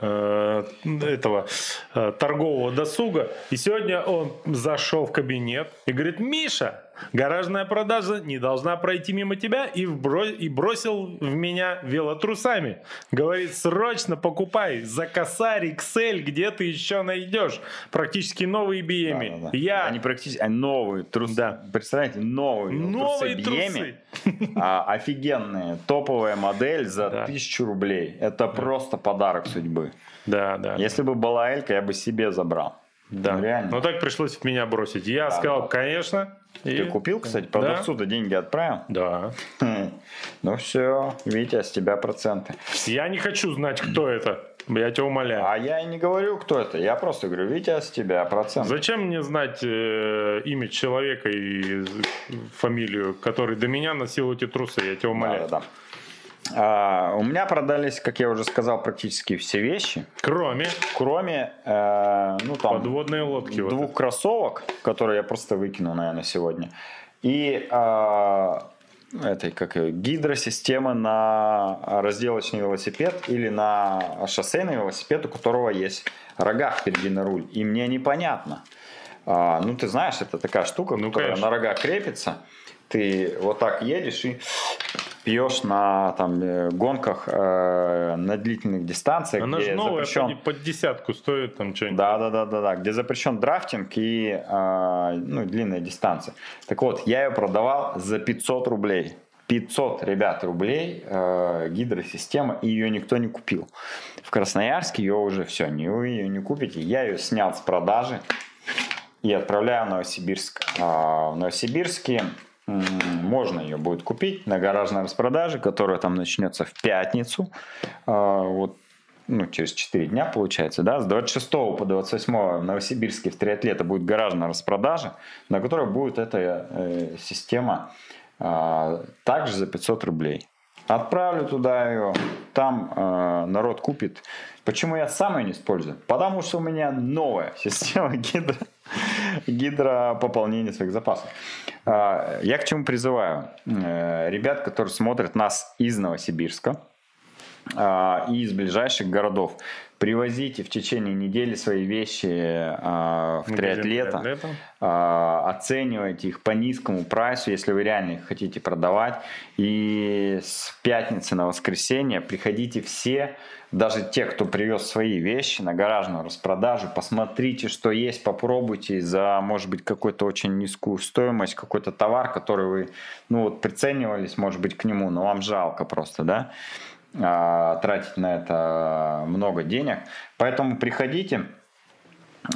[SPEAKER 2] э, этого э, торгового досуга. И сегодня он зашел в кабинет и говорит, Миша, Гаражная продажа не должна пройти мимо тебя и, вбро... и бросил в меня велотрусами. Говорит, срочно покупай за косарь XL, где ты еще найдешь. Практически новые BM. Да, да, да.
[SPEAKER 1] Я... Они практически а новые трусы. Да. Представляете, новые, новые трусы. BM. А, офигенные. Топовая модель за да. тысячу рублей. Это да. просто подарок судьбы.
[SPEAKER 2] Да, да.
[SPEAKER 1] Если бы была Элька, я бы себе забрал.
[SPEAKER 2] Да. Ну, реально. Но так пришлось меня бросить. Я да, сказал, конечно,
[SPEAKER 1] и... Ты купил, кстати, продавцу-то да. деньги отправил?
[SPEAKER 2] Да. (laughs)
[SPEAKER 1] Ну все, Витя, с тебя проценты.
[SPEAKER 2] Я не хочу знать, кто это. Я тебя умоляю.
[SPEAKER 1] А я и не говорю, кто это. Я просто говорю, Витя, с тебя процент.
[SPEAKER 2] Зачем мне знать э, имя человека и фамилию, который до меня носил эти трусы? Я тебя умоляю. Да, да, да.
[SPEAKER 1] А, у меня продались, как я уже сказал, практически все вещи.
[SPEAKER 2] Кроме?
[SPEAKER 1] Кроме, э, ну там...
[SPEAKER 2] Подводные лодки.
[SPEAKER 1] Двух вот кроссовок, которые я просто выкинул, наверное, сегодня. И э, этой, как гидросистемы на разделочный велосипед или на шоссейный велосипед, у которого есть рога впереди на руль. И мне непонятно. А, ну, ты знаешь, это такая штука, ну, которая конечно. на рога крепится. Ты вот так едешь и пьешь на там, э, гонках э, на длительных дистанциях.
[SPEAKER 2] Она же новая,
[SPEAKER 1] запрещен-
[SPEAKER 2] под, десятку стоит там что-нибудь.
[SPEAKER 1] Да, да, да, да, да, где запрещен драфтинг и э, ну, длинная дистанция. Так вот, я ее продавал за 500 рублей. 500, ребят, рублей э, гидросистема, и ее никто не купил. В Красноярске ее уже все, не, вы ее не купите. Я ее снял с продажи и отправляю в Новосибирск. А, В Новосибирске можно ее будет купить на гаражной распродаже, которая там начнется в пятницу. А, Вот ну, через 4 дня получается, да, с 26 по 28 в Новосибирске в триатлета будет гаражная распродажа, на которой будет эта э, система а, также за 500 рублей. Отправлю туда ее, там э, народ купит. Почему я сам ее не использую? Потому что у меня новая (laughs) система гидро, гидропополнения своих запасов. А, я к чему призываю? Э, ребят, которые смотрят нас из Новосибирска, а, и из ближайших городов. Привозите в течение недели свои вещи а, в триатлета,
[SPEAKER 2] триатлета.
[SPEAKER 1] а, оценивайте их по низкому прайсу, если вы реально их хотите продавать. И с пятницы на воскресенье приходите все, даже те, кто привез свои вещи на гаражную распродажу, посмотрите, что есть, попробуйте за, может быть, какую-то очень низкую стоимость, какой-то товар, который вы, ну вот, приценивались, может быть, к нему, но вам жалко просто, да, тратить на это много денег. Поэтому приходите,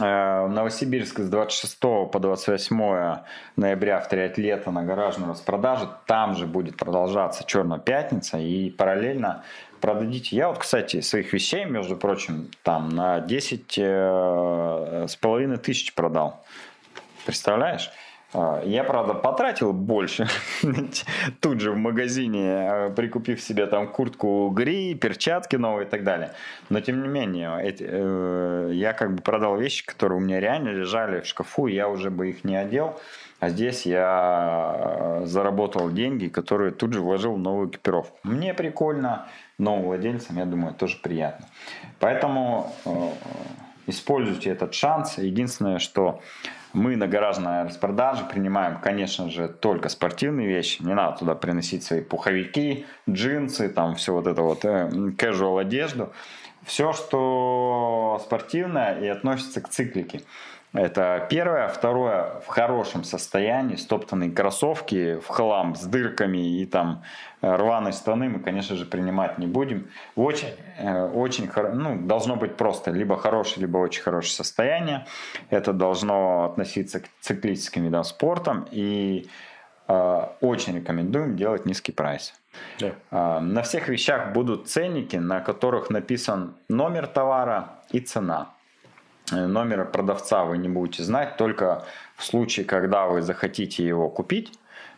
[SPEAKER 1] Э, в Новосибирск с 26 по 28 ноября в триатлета на гаражную распродажу. Там же будет продолжаться Черная пятница и параллельно продадите. Я вот, кстати, своих вещей, между прочим, там на 10 э, с половиной тысяч продал. Представляешь? А, Я, правда, потратил больше (laughs) тут же в магазине, э, прикупив себе там куртку гри, перчатки новые и так далее. Но, тем не менее, эти, э, я как бы продал вещи, которые у меня реально лежали в шкафу, я уже бы их не одел. А здесь я э, заработал деньги, которые тут же вложил в новую экипировку. Мне прикольно, новым владельцам, я думаю, тоже приятно. Поэтому э, используйте этот шанс. Единственное, что мы на гаражной распродаже принимаем, конечно же, только спортивные вещи. Не надо туда приносить свои пуховики, джинсы, там все вот это вот, э, casual одежду. Все, что спортивное и относится к циклике. Это первое. Второе, в хорошем состоянии, стоптанные кроссовки в хлам с дырками и там э, рваные штаны мы, конечно же, принимать не будем. В очень, э, очень ну, должно быть просто либо хорошее, либо очень хорошее состояние. Это должно относиться к циклическим видам спорта. И э, очень рекомендуем делать низкий прайс.
[SPEAKER 2] Да.
[SPEAKER 1] А, На всех вещах будут ценники, на которых написан номер товара и цена. Э, Номер продавца вы не будете знать, только в случае, когда вы захотите его купить,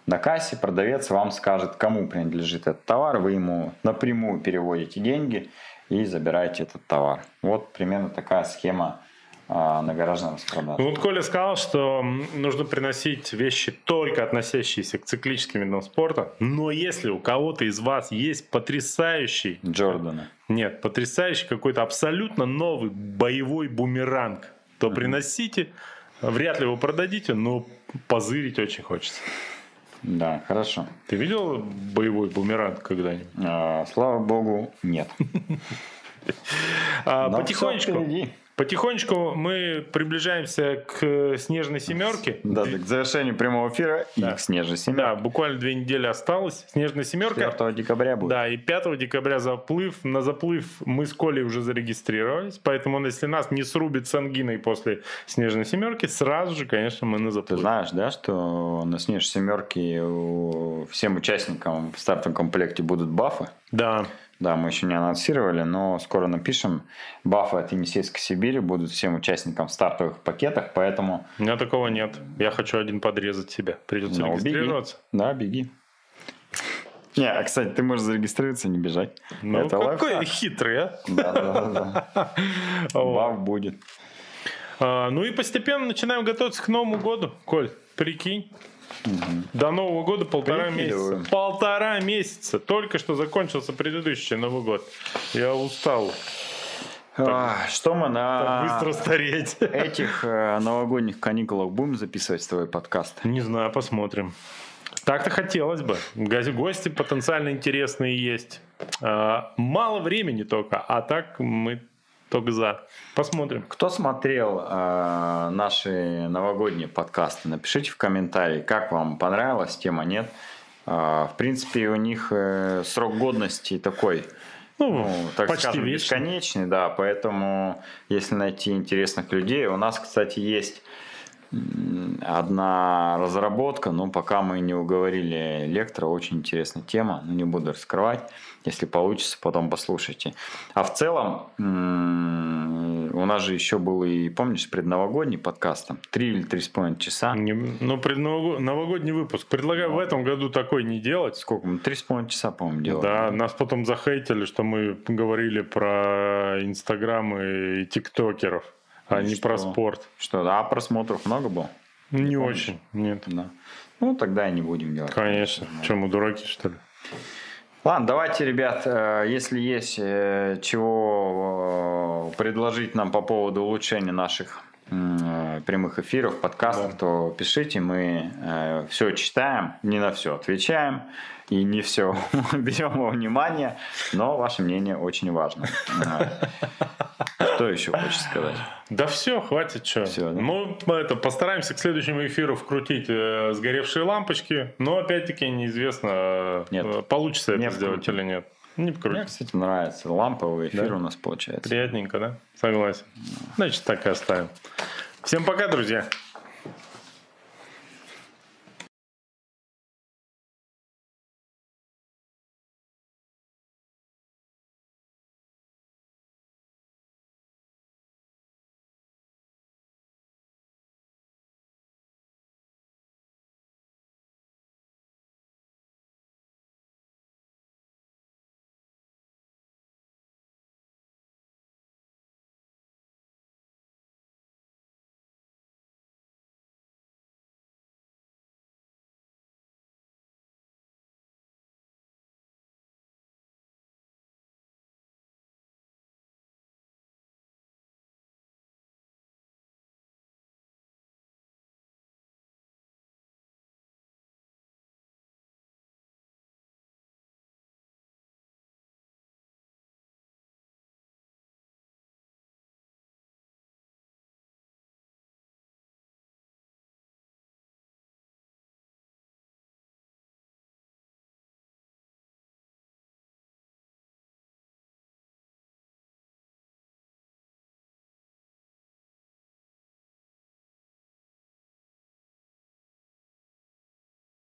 [SPEAKER 1] на кассе продавец вам скажет, кому принадлежит этот товар, вы ему напрямую переводите деньги и забираете этот товар. Вот примерно такая схема на гаражной распродаже.
[SPEAKER 2] Ну, Вот Коля сказал, что нужно приносить вещи только относящиеся к циклическим видам спорта. Но если у кого-то из вас есть потрясающий,
[SPEAKER 1] Джордана.
[SPEAKER 2] нет, потрясающий какой-то абсолютно новый боевой бумеранг, то приносите. Вряд ли его продадите, но позырить очень хочется.
[SPEAKER 1] Да, хорошо.
[SPEAKER 2] Ты видел боевой бумеранг когда-нибудь?
[SPEAKER 1] А, Слава богу, нет. (laughs)
[SPEAKER 2] А, потихонечку. Потихонечку мы приближаемся к снежной семерке.
[SPEAKER 1] Да, да, к завершению прямого эфира и
[SPEAKER 2] Да.
[SPEAKER 1] к снежной
[SPEAKER 2] Да,
[SPEAKER 1] семерке.
[SPEAKER 2] буквально две недели осталось. Снежная семерка.
[SPEAKER 1] 4 декабря будет.
[SPEAKER 2] Да, и 5 декабря заплыв. На заплыв мы с Колей уже зарегистрировались. Поэтому, если нас не срубит с ангиной после снежной семерки, сразу же, конечно, мы на
[SPEAKER 1] Ты
[SPEAKER 2] заплыв.
[SPEAKER 1] знаешь, да, что на снежной семерке всем участникам в стартовом комплекте будут бафы?
[SPEAKER 2] Да.
[SPEAKER 1] Да, мы еще не анонсировали, но скоро напишем. Бафы от Енисейской Сибири будут всем участникам в стартовых пакетах, поэтому
[SPEAKER 2] У меня такого нет. Я хочу один подрезать себя. Придется
[SPEAKER 1] ну, беги.
[SPEAKER 2] регистрироваться.
[SPEAKER 1] Да, беги. Не, а, кстати, ты можешь зарегистрироваться и не бежать.
[SPEAKER 2] Ну,
[SPEAKER 1] Это
[SPEAKER 2] какой
[SPEAKER 1] лайфхак.
[SPEAKER 2] хитрый, а?
[SPEAKER 1] Да, да, да. (laughs)
[SPEAKER 2] Вот.
[SPEAKER 1] Баф будет.
[SPEAKER 2] А, Ну и постепенно начинаем готовиться к Новому году. Коль, прикинь. До Нового года полтора
[SPEAKER 1] Прикидываю.
[SPEAKER 2] месяца. Полтора месяца. Только что закончился предыдущий Новый год. Я устал
[SPEAKER 1] А, Что мы
[SPEAKER 2] так
[SPEAKER 1] на
[SPEAKER 2] быстро стареть. (laughs)
[SPEAKER 1] этих э, новогодних каникулах будем записывать с тобой подкаст?
[SPEAKER 2] Не знаю, посмотрим. Так-то хотелось бы. Гости гости потенциально интересные есть. А, Мало времени только, а так мы только за. Посмотрим.
[SPEAKER 1] Кто смотрел э, наши новогодние подкасты, напишите в комментарии, как вам понравилась тема, нет. Э, в принципе, у них э, срок годности такой,
[SPEAKER 2] Ну,
[SPEAKER 1] ну, так
[SPEAKER 2] почти
[SPEAKER 1] скажем,
[SPEAKER 2] вечный.
[SPEAKER 1] бесконечный, да, поэтому если найти интересных людей, у нас, кстати, есть одна разработка, но пока мы не уговорили лектора, очень интересная тема, но не буду раскрывать, если получится, потом послушайте. А в целом, у нас же еще был и, помнишь, предновогодний подкаст, там, три или три с половиной часа.
[SPEAKER 2] Не- Ну, преднового- новогодний выпуск. Предлагаю в этом году такой не делать.
[SPEAKER 1] Сколько мы? Три с половиной часа, по-моему, делали.
[SPEAKER 2] Да, нас потом захейтили, что мы говорили про Инстаграм и тиктокеров, а
[SPEAKER 1] И
[SPEAKER 2] не про
[SPEAKER 1] что?
[SPEAKER 2] спорт.
[SPEAKER 1] Что, а просмотров много было?
[SPEAKER 2] Не
[SPEAKER 1] помнишь?
[SPEAKER 2] очень, нет.
[SPEAKER 1] Да. Ну, тогда и не будем делать.
[SPEAKER 2] Конечно. Чем мы дураки, что ли?
[SPEAKER 1] Ладно, давайте, ребят, э, если есть э, чего э, предложить нам по поводу улучшения наших прямых эфиров, подкастов,
[SPEAKER 2] Да.
[SPEAKER 1] то пишите, мы все читаем, не на все отвечаем и не все (laughs) берем во внимание, но ваше мнение очень важно. Э, Что еще хочешь сказать?
[SPEAKER 2] Да все, хватит, что.
[SPEAKER 1] Всё, да?
[SPEAKER 2] Ну, это, постараемся к следующему эфиру вкрутить э, сгоревшие лампочки, но опять-таки неизвестно, э,
[SPEAKER 1] Нет.
[SPEAKER 2] э, получится это
[SPEAKER 1] Не
[SPEAKER 2] сделать
[SPEAKER 1] вкрутим.
[SPEAKER 2] или нет. Не
[SPEAKER 1] Мне,
[SPEAKER 2] вкрутим.
[SPEAKER 1] кстати, нравится. Ламповый эфир
[SPEAKER 2] Да?
[SPEAKER 1] у нас получается.
[SPEAKER 2] Приятненько, да? Согласен. Значит, так и оставим. Всем пока, друзья.